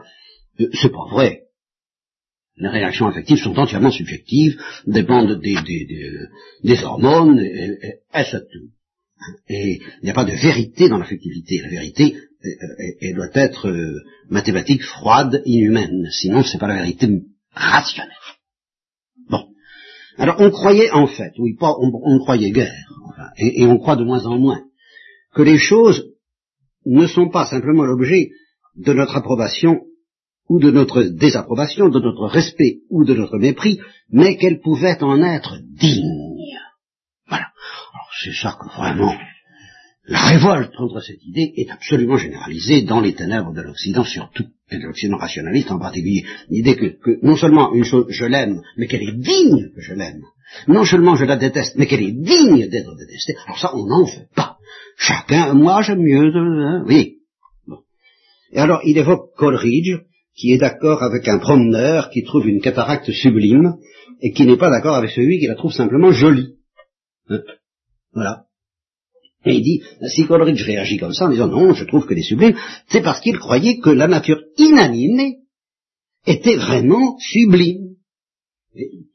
euh, c'est pas vrai. Les réactions affectives sont entièrement subjectives, dépendent des, hormones, et, et, tout. Et il n'y a pas de vérité dans l'affectivité. La vérité, elle doit être euh, mathématique, froide, inhumaine. Sinon, c'est pas la vérité rationnelle. Bon. Alors, on croyait en fait, oui, pas, on, on croyait guère, et on croit de moins en moins, que les choses ne sont pas simplement l'objet de notre approbation ou de notre désapprobation, de notre respect ou de notre mépris, mais qu'elles pouvaient en être dignes. Voilà. Alors c'est ça que vraiment la révolte contre cette idée est absolument généralisée dans les ténèbres de l'Occident surtout, et de l'Occident rationaliste en particulier. L'idée que, que non seulement une chose je l'aime, mais qu'elle est digne que je l'aime. Non seulement je la déteste, mais qu'elle est digne d'être détestée. Alors ça, on n'en veut pas. Chacun, moi j'aime mieux. Hein, oui. Bon. Et alors, il évoque Coleridge, qui est d'accord avec un promeneur qui trouve une cataracte sublime, et qui n'est pas d'accord avec celui qui la trouve simplement jolie. Hein voilà. Et il dit, si Coleridge réagit comme ça en disant non, je trouve que les sublimes, c'est parce qu'il croyait que la nature inanimée était vraiment sublime,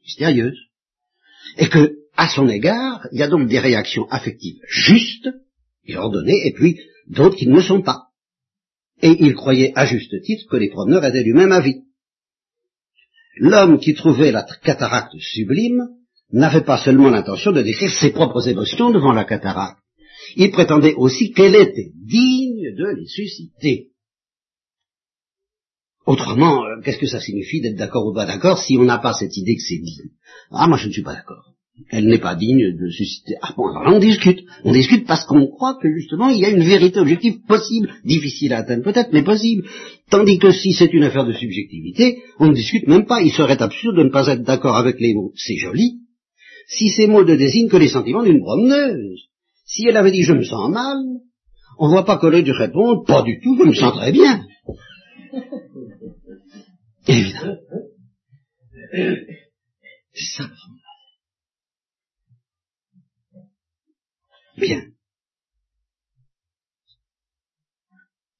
mystérieuse. Et que, à son égard, il y a donc des réactions affectives justes et ordonnées, et puis d'autres qui ne le sont pas. Et il croyait à juste titre que les promeneurs étaient du même avis. L'homme qui trouvait la cataracte sublime n'avait pas seulement l'intention de décrire ses propres émotions devant la cataracte, il prétendait aussi qu'elle était digne de les susciter. Autrement, euh, qu'est-ce que ça signifie d'être d'accord ou pas d'accord si on n'a pas cette idée que c'est digne? Ah, moi je ne suis pas d'accord. Elle n'est pas digne de susciter. Ah bon, alors là on discute. On discute parce qu'on croit que justement il y a une vérité objective possible, difficile à atteindre peut-être, mais possible. Tandis que si c'est une affaire de subjectivité, on ne discute même pas. Il serait absurde de ne pas être d'accord avec les mots. C'est joli. Si ces mots ne désignent que les sentiments d'une promeneuse. Si elle avait dit je me sens mal, on ne voit pas Coleridge répondre pas du tout, je me sens très bien. Évidemment. Ça.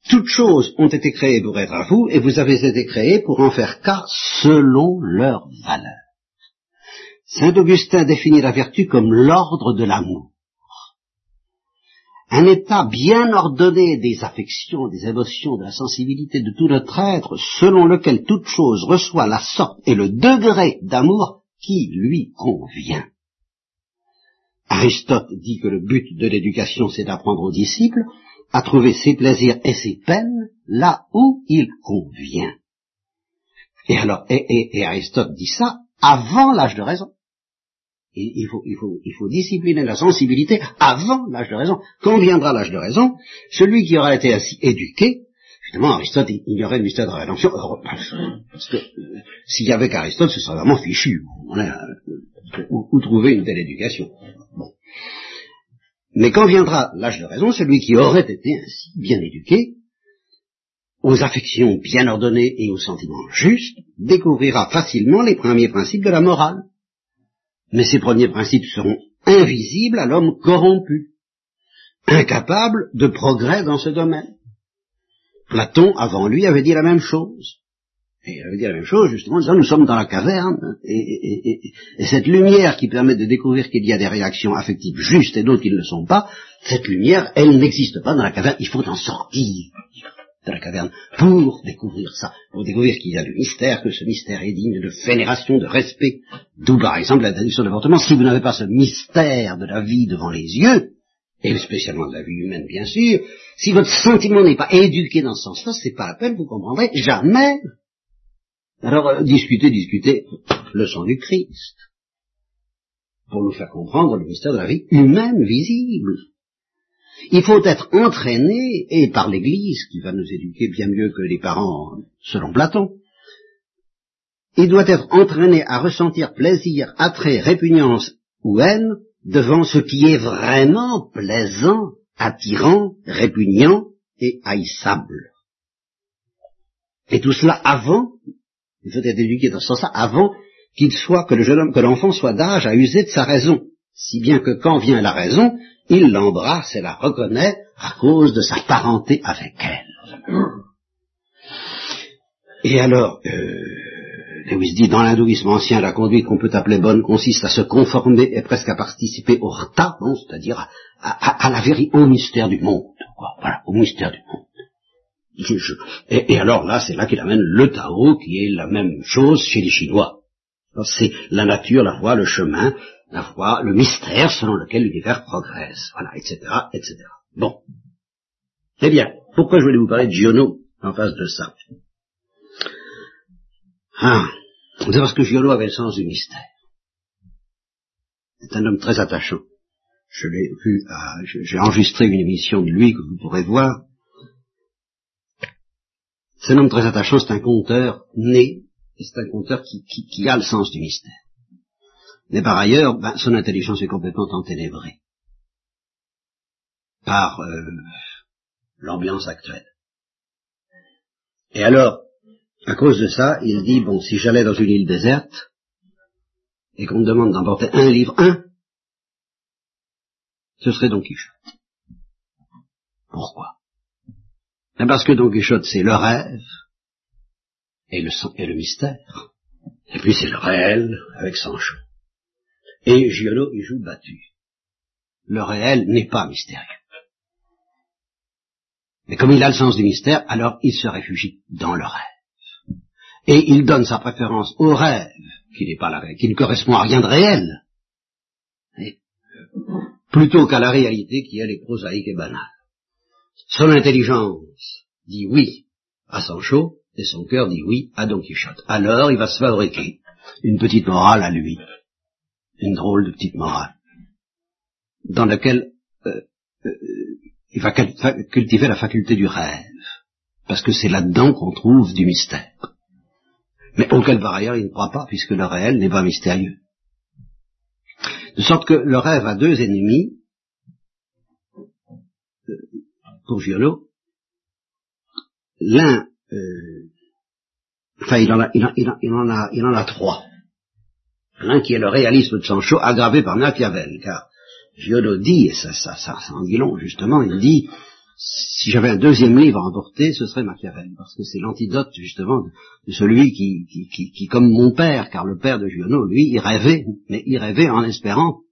Toutes choses ont été créées pour être à vous, et vous avez été créés pour en faire cas selon leur valeur. Saint Augustin définit la vertu comme l'ordre de l'amour un état bien ordonné des affections, des émotions, de la sensibilité de tout notre être, selon lequel toute chose reçoit la sorte et le degré d'amour qui lui convient. Aristote dit que le but de l'éducation, c'est d'apprendre aux disciples à trouver ses plaisirs et ses peines là où il convient. Et alors, et, Aristote dit ça avant l'âge de raison il faut discipliner la sensibilité avant l'âge de raison. Quand viendra l'âge de raison, celui qui aura été ainsi éduqué, justement Aristote ignorait le mystère de rédemption, parce que euh, s'il y avait qu'Aristote, ce serait vraiment fichu. Euh, où, trouver une telle éducation? Mais quand viendra l'âge de raison, celui qui aurait été ainsi bien éduqué, aux affections bien ordonnées et aux sentiments justes, découvrira facilement les premiers principes de la morale mais ces premiers principes seront invisibles à l'homme corrompu, incapable de progrès dans ce domaine. Platon, avant lui, avait dit la même chose. Et il avait dit la même chose, justement, en disant, nous sommes dans la caverne, et, et, et, et cette lumière qui permet de découvrir qu'il y a des réactions affectives justes et d'autres qui ne le sont pas, cette lumière, elle n'existe pas dans la caverne, il faut en sortir. de la caverne pour découvrir ça, pour découvrir qu'il y a du mystère, que ce mystère est digne de vénération, de respect. D'où par exemple l'interdiction de l'avortement. Si vous n'avez pas ce mystère de la vie devant les yeux, et spécialement de la vie humaine bien sûr, si votre sentiment n'est pas éduqué dans ce sens-là, c'est pas la peine, vous comprendrez jamais. Alors euh, discutez, discutez, le sang du Christ, pour nous faire comprendre le mystère de la vie humaine visible. Il faut être entraîné, et par l'Église, qui va nous éduquer bien mieux que les parents, selon Platon, il doit être entraîné à ressentir plaisir, attrait, répugnance ou haine devant ce qui est vraiment plaisant, attirant, répugnant et haïssable. Et tout cela avant, il faut être éduqué dans ce sens-là, avant qu'il soit, que le jeune homme, que l'enfant soit d'âge à user de sa raison. Si bien que quand vient la raison, il l'embrasse et la reconnaît à cause de sa parenté avec elle. Et alors, euh, Lewis dit, dans l'hindouisme ancien, la conduite qu'on peut appeler bonne consiste à se conformer et presque à participer au rta, c'est-à-dire à, la vérité, au mystère du monde. Voilà, au mystère du monde. et, et, alors là, c'est là qu'il amène le Tao, qui est la même chose chez les Chinois. C'est la nature, la voie, le chemin, la foi, le mystère selon lequel l'univers progresse, voilà, etc., etc. Bon. Eh bien, pourquoi je voulais vous parler de Giono en face de ça? Ah, c'est parce que Giono avait le sens du mystère. C'est un homme très attachant. Je l'ai vu, j'ai enregistré une émission de lui que vous pourrez voir. C'est un homme très attachant, c'est un conteur né, et c'est un conteur qui, qui a le sens du mystère. Mais par ailleurs, ben, son intelligence est complètement enténébrée par euh, l'ambiance actuelle. Et alors, à cause de ça, il dit, bon, si j'allais dans une île déserte, et qu'on me demande d'emporter un livre, un, ce serait Don Quichotte. Pourquoi? Ben Parce que Don Quichotte, c'est le rêve et le, et le mystère. Et puis c'est le réel avec Sancho. Et Giono y joue battu. Le réel n'est pas mystérieux. Mais comme il a le sens du mystère, alors il se réfugie dans le rêve. Et il donne sa préférence au rêve, qui n'est pas la qui ne correspond à rien de réel, plutôt qu'à la réalité qui elle est prosaïque et banale. Son intelligence dit oui à Sancho, et son cœur dit oui à Don Quichotte. Alors il va se fabriquer une petite morale à lui une drôle de petite morale, dans laquelle euh, euh, il va cultiver la faculté du rêve, parce que c'est là-dedans qu'on trouve du mystère. Mais auquel par ailleurs il ne croit pas, puisque le réel n'est pas mystérieux. De sorte que le rêve a deux ennemis, euh, pour Giolo. L'un, enfin il en, a, il, en, il, en a, il en a trois. L'un qui est le réalisme de Sancho, aggravé par Machiavel, car Giono dit, et ça, ça, ça, en dit justement, il dit, si j'avais un deuxième livre à emporter, ce serait Machiavel, parce que c'est l'antidote justement de, celui qui, qui, qui, comme mon père, car le père de Giono, lui, il rêvait, mais il rêvait en espérant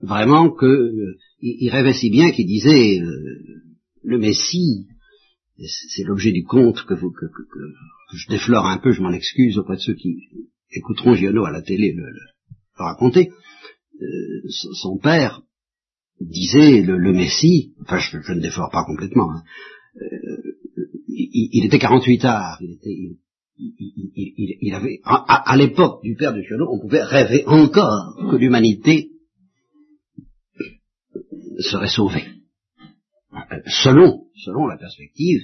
vraiment que, euh, il, rêvait si bien qu'il disait, euh, le Messie, c'est l'objet du conte que, que, que, je déflore un peu, je m'en excuse auprès de ceux qui écouteront Giono à la télé le, raconter, euh, son père disait le, Messie, enfin je, ne défore pas complètement, hein, euh, il, était 48 tard, il était, il, avait, à, l'époque du père de Giono, on pouvait rêver encore que l'humanité serait sauvée. Selon, selon la perspective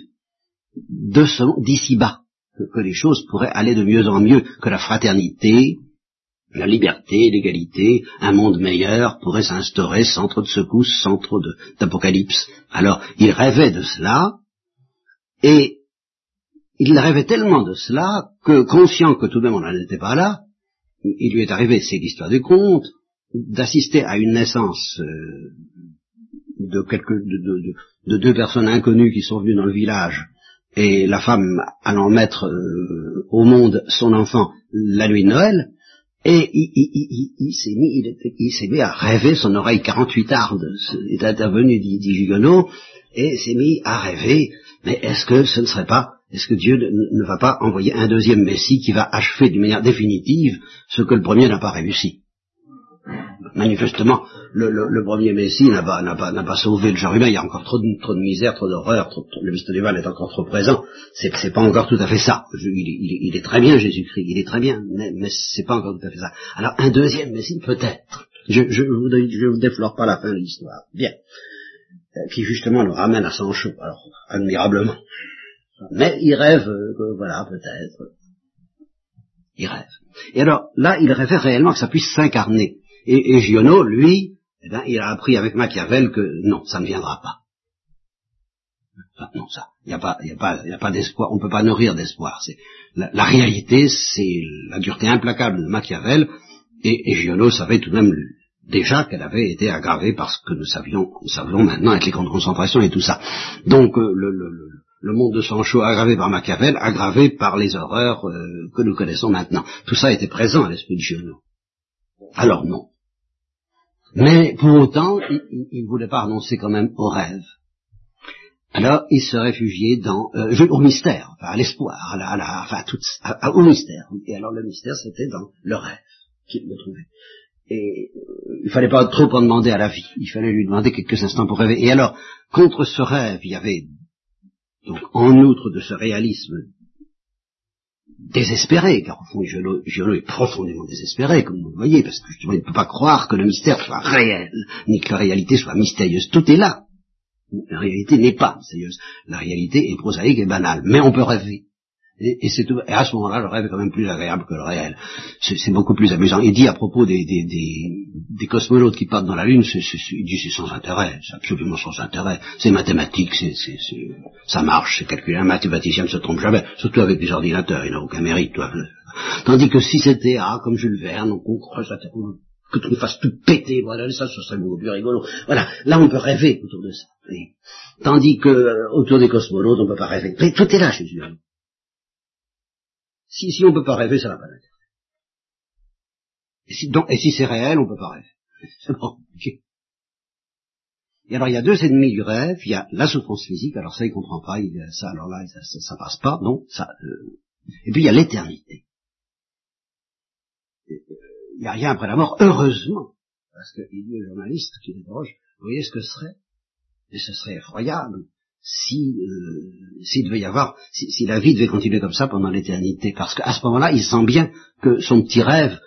de d'ici bas que, les choses pourraient aller de mieux en mieux, que la fraternité, la liberté, l'égalité, un monde meilleur pourrait s'instaurer sans trop de secousses, sans trop d'apocalypse. Alors, il rêvait de cela, et il rêvait tellement de cela que, conscient que tout de même on n'en était pas là, il lui est arrivé, c'est l'histoire du conte, d'assister à une naissance euh, de, quelques, de, deux personnes inconnues qui sont venues dans le village et la femme allant mettre euh, au monde son enfant la nuit de Noël, et il, s'est mis, il, s'est mis à rêver, son oreille 48 ardes est intervenu, dit, dit et s'est mis à rêver. Mais est-ce que ce ne serait pas, est-ce que Dieu ne, va pas envoyer un deuxième Messie qui va achever d'une manière définitive ce que le premier n'a pas réussi? Manifestement, le, premier Messie n'a pas, pas, pas, sauvé le genre humain, il y a encore trop de, trop de misère, trop d'horreur, le mal est encore trop présent, c'est, c'est pas encore tout à fait ça. il, est très bien Jésus-Christ, il est très bien, mais, mais c'est pas encore tout à fait ça. Alors un deuxième Messie peut-être. Je, je, vous, je vous déflore pas la fin de l'histoire. Bien. Qui justement le ramène à Sancho, alors admirablement. Mais il rêve, que, voilà, peut-être. Il rêve. Et alors, là, il rêvait réellement que ça puisse s'incarner. Et, et Giono, lui, eh ben, il a appris avec Machiavel que non, ça ne viendra pas. non, ça, il n'y a pas, y a pas, y a pas d'espoir. On ne peut pas nourrir d'espoir. La, réalité, c'est la dureté implacable de Machiavel. Et, et Giono savait tout de même déjà qu'elle avait été aggravée par ce que nous savions, nous maintenant avec les camps de concentration et tout ça. Donc euh, le, le, le, monde de Sancho aggravé par Machiavel, aggravé par les horreurs euh, que nous connaissons maintenant. Tout ça était présent à l'esprit de Giono. Alors non. Mais pour autant, il ne voulait pas renoncer quand même au rêve. Alors, il se réfugiait dans euh, au mystère, à l'espoir, à la, à la, tout, au mystère. Et alors, le mystère, c'était dans le rêve qu'il le trouvait. Et euh, il fallait pas trop en demander à la vie. Il fallait lui demander quelques instants pour rêver. Et alors, contre ce rêve, il y avait donc en outre de ce réalisme désespéré, car au fond Giono est profondément désespéré, comme vous le voyez, parce que justement il ne peut pas croire que le mystère soit réel, ni que la réalité soit mystérieuse. Tout est là. La réalité n'est pas mystérieuse. La réalité est prosaïque et banale. Mais on peut rêver. Et, à ce moment-là, le rêve est quand même plus agréable que le réel. C'est beaucoup plus amusant. Il dit à propos des, des, cosmonautes qui partent dans la Lune, il dit c'est sans intérêt, c'est absolument sans intérêt. C'est mathématique, c'est, ça marche, c'est calculé. Un mathématicien ne se trompe jamais, surtout avec des ordinateurs, il n'a aucun mérite. Toi. Tandis que si c'était A, comme Jules Verne, on creuse que tu fasses tout péter, voilà, ça, ce serait beaucoup plus rigolo. Voilà, là on peut rêver autour de ça. Tandis que euh, autour des cosmonautes, on ne peut pas rêver. Mais tout est là Jules si, si on ne peut pas rêver, ça n'a pas d'intérêt. Et si, c'est réel, on peut pas rêver. [laughs] C'est bon, Et alors il y a deux ennemis du rêve, il y a la souffrance physique, alors ça il comprend pas, il, ça alors là ça, ça, passe pas, non, ça. Euh, et puis il y a l'éternité. Euh, il n'y a rien après la mort, heureusement, parce qu'il y a un journaliste qui l'interroge, vous voyez ce que ce serait? Et ce serait effroyable si euh, s'il devait y avoir, si, la vie devait continuer comme ça pendant l'éternité, parce qu'à ce moment-là, il sent bien que son petit rêve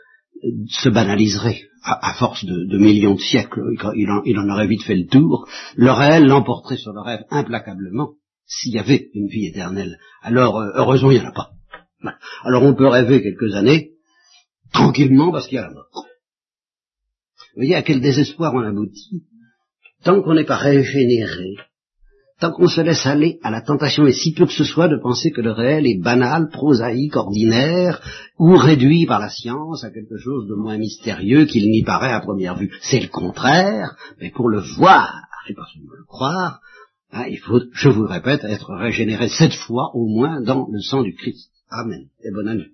euh, se banaliserait à, force de, millions de siècles. Il en, il en, aurait vite fait le tour. Le réel l'emporterait sur le rêve implacablement s'il y avait une vie éternelle. Alors, euh, heureusement, il n'y en a pas. Alors, on peut rêver quelques années tranquillement parce qu'il y a la mort. Vous voyez à quel désespoir on aboutit tant qu'on n'est pas régénéré tant qu'on se laisse aller à la tentation, et si peu que ce soit, de penser que le réel est banal, prosaïque, ordinaire, ou réduit par la science à quelque chose de moins mystérieux qu'il n'y paraît à première vue. C'est le contraire, mais pour le voir, et pas seulement le croire, hein, il faut, je vous le répète, être régénéré cette fois au moins dans le sang du Christ. Amen. Et bonne année.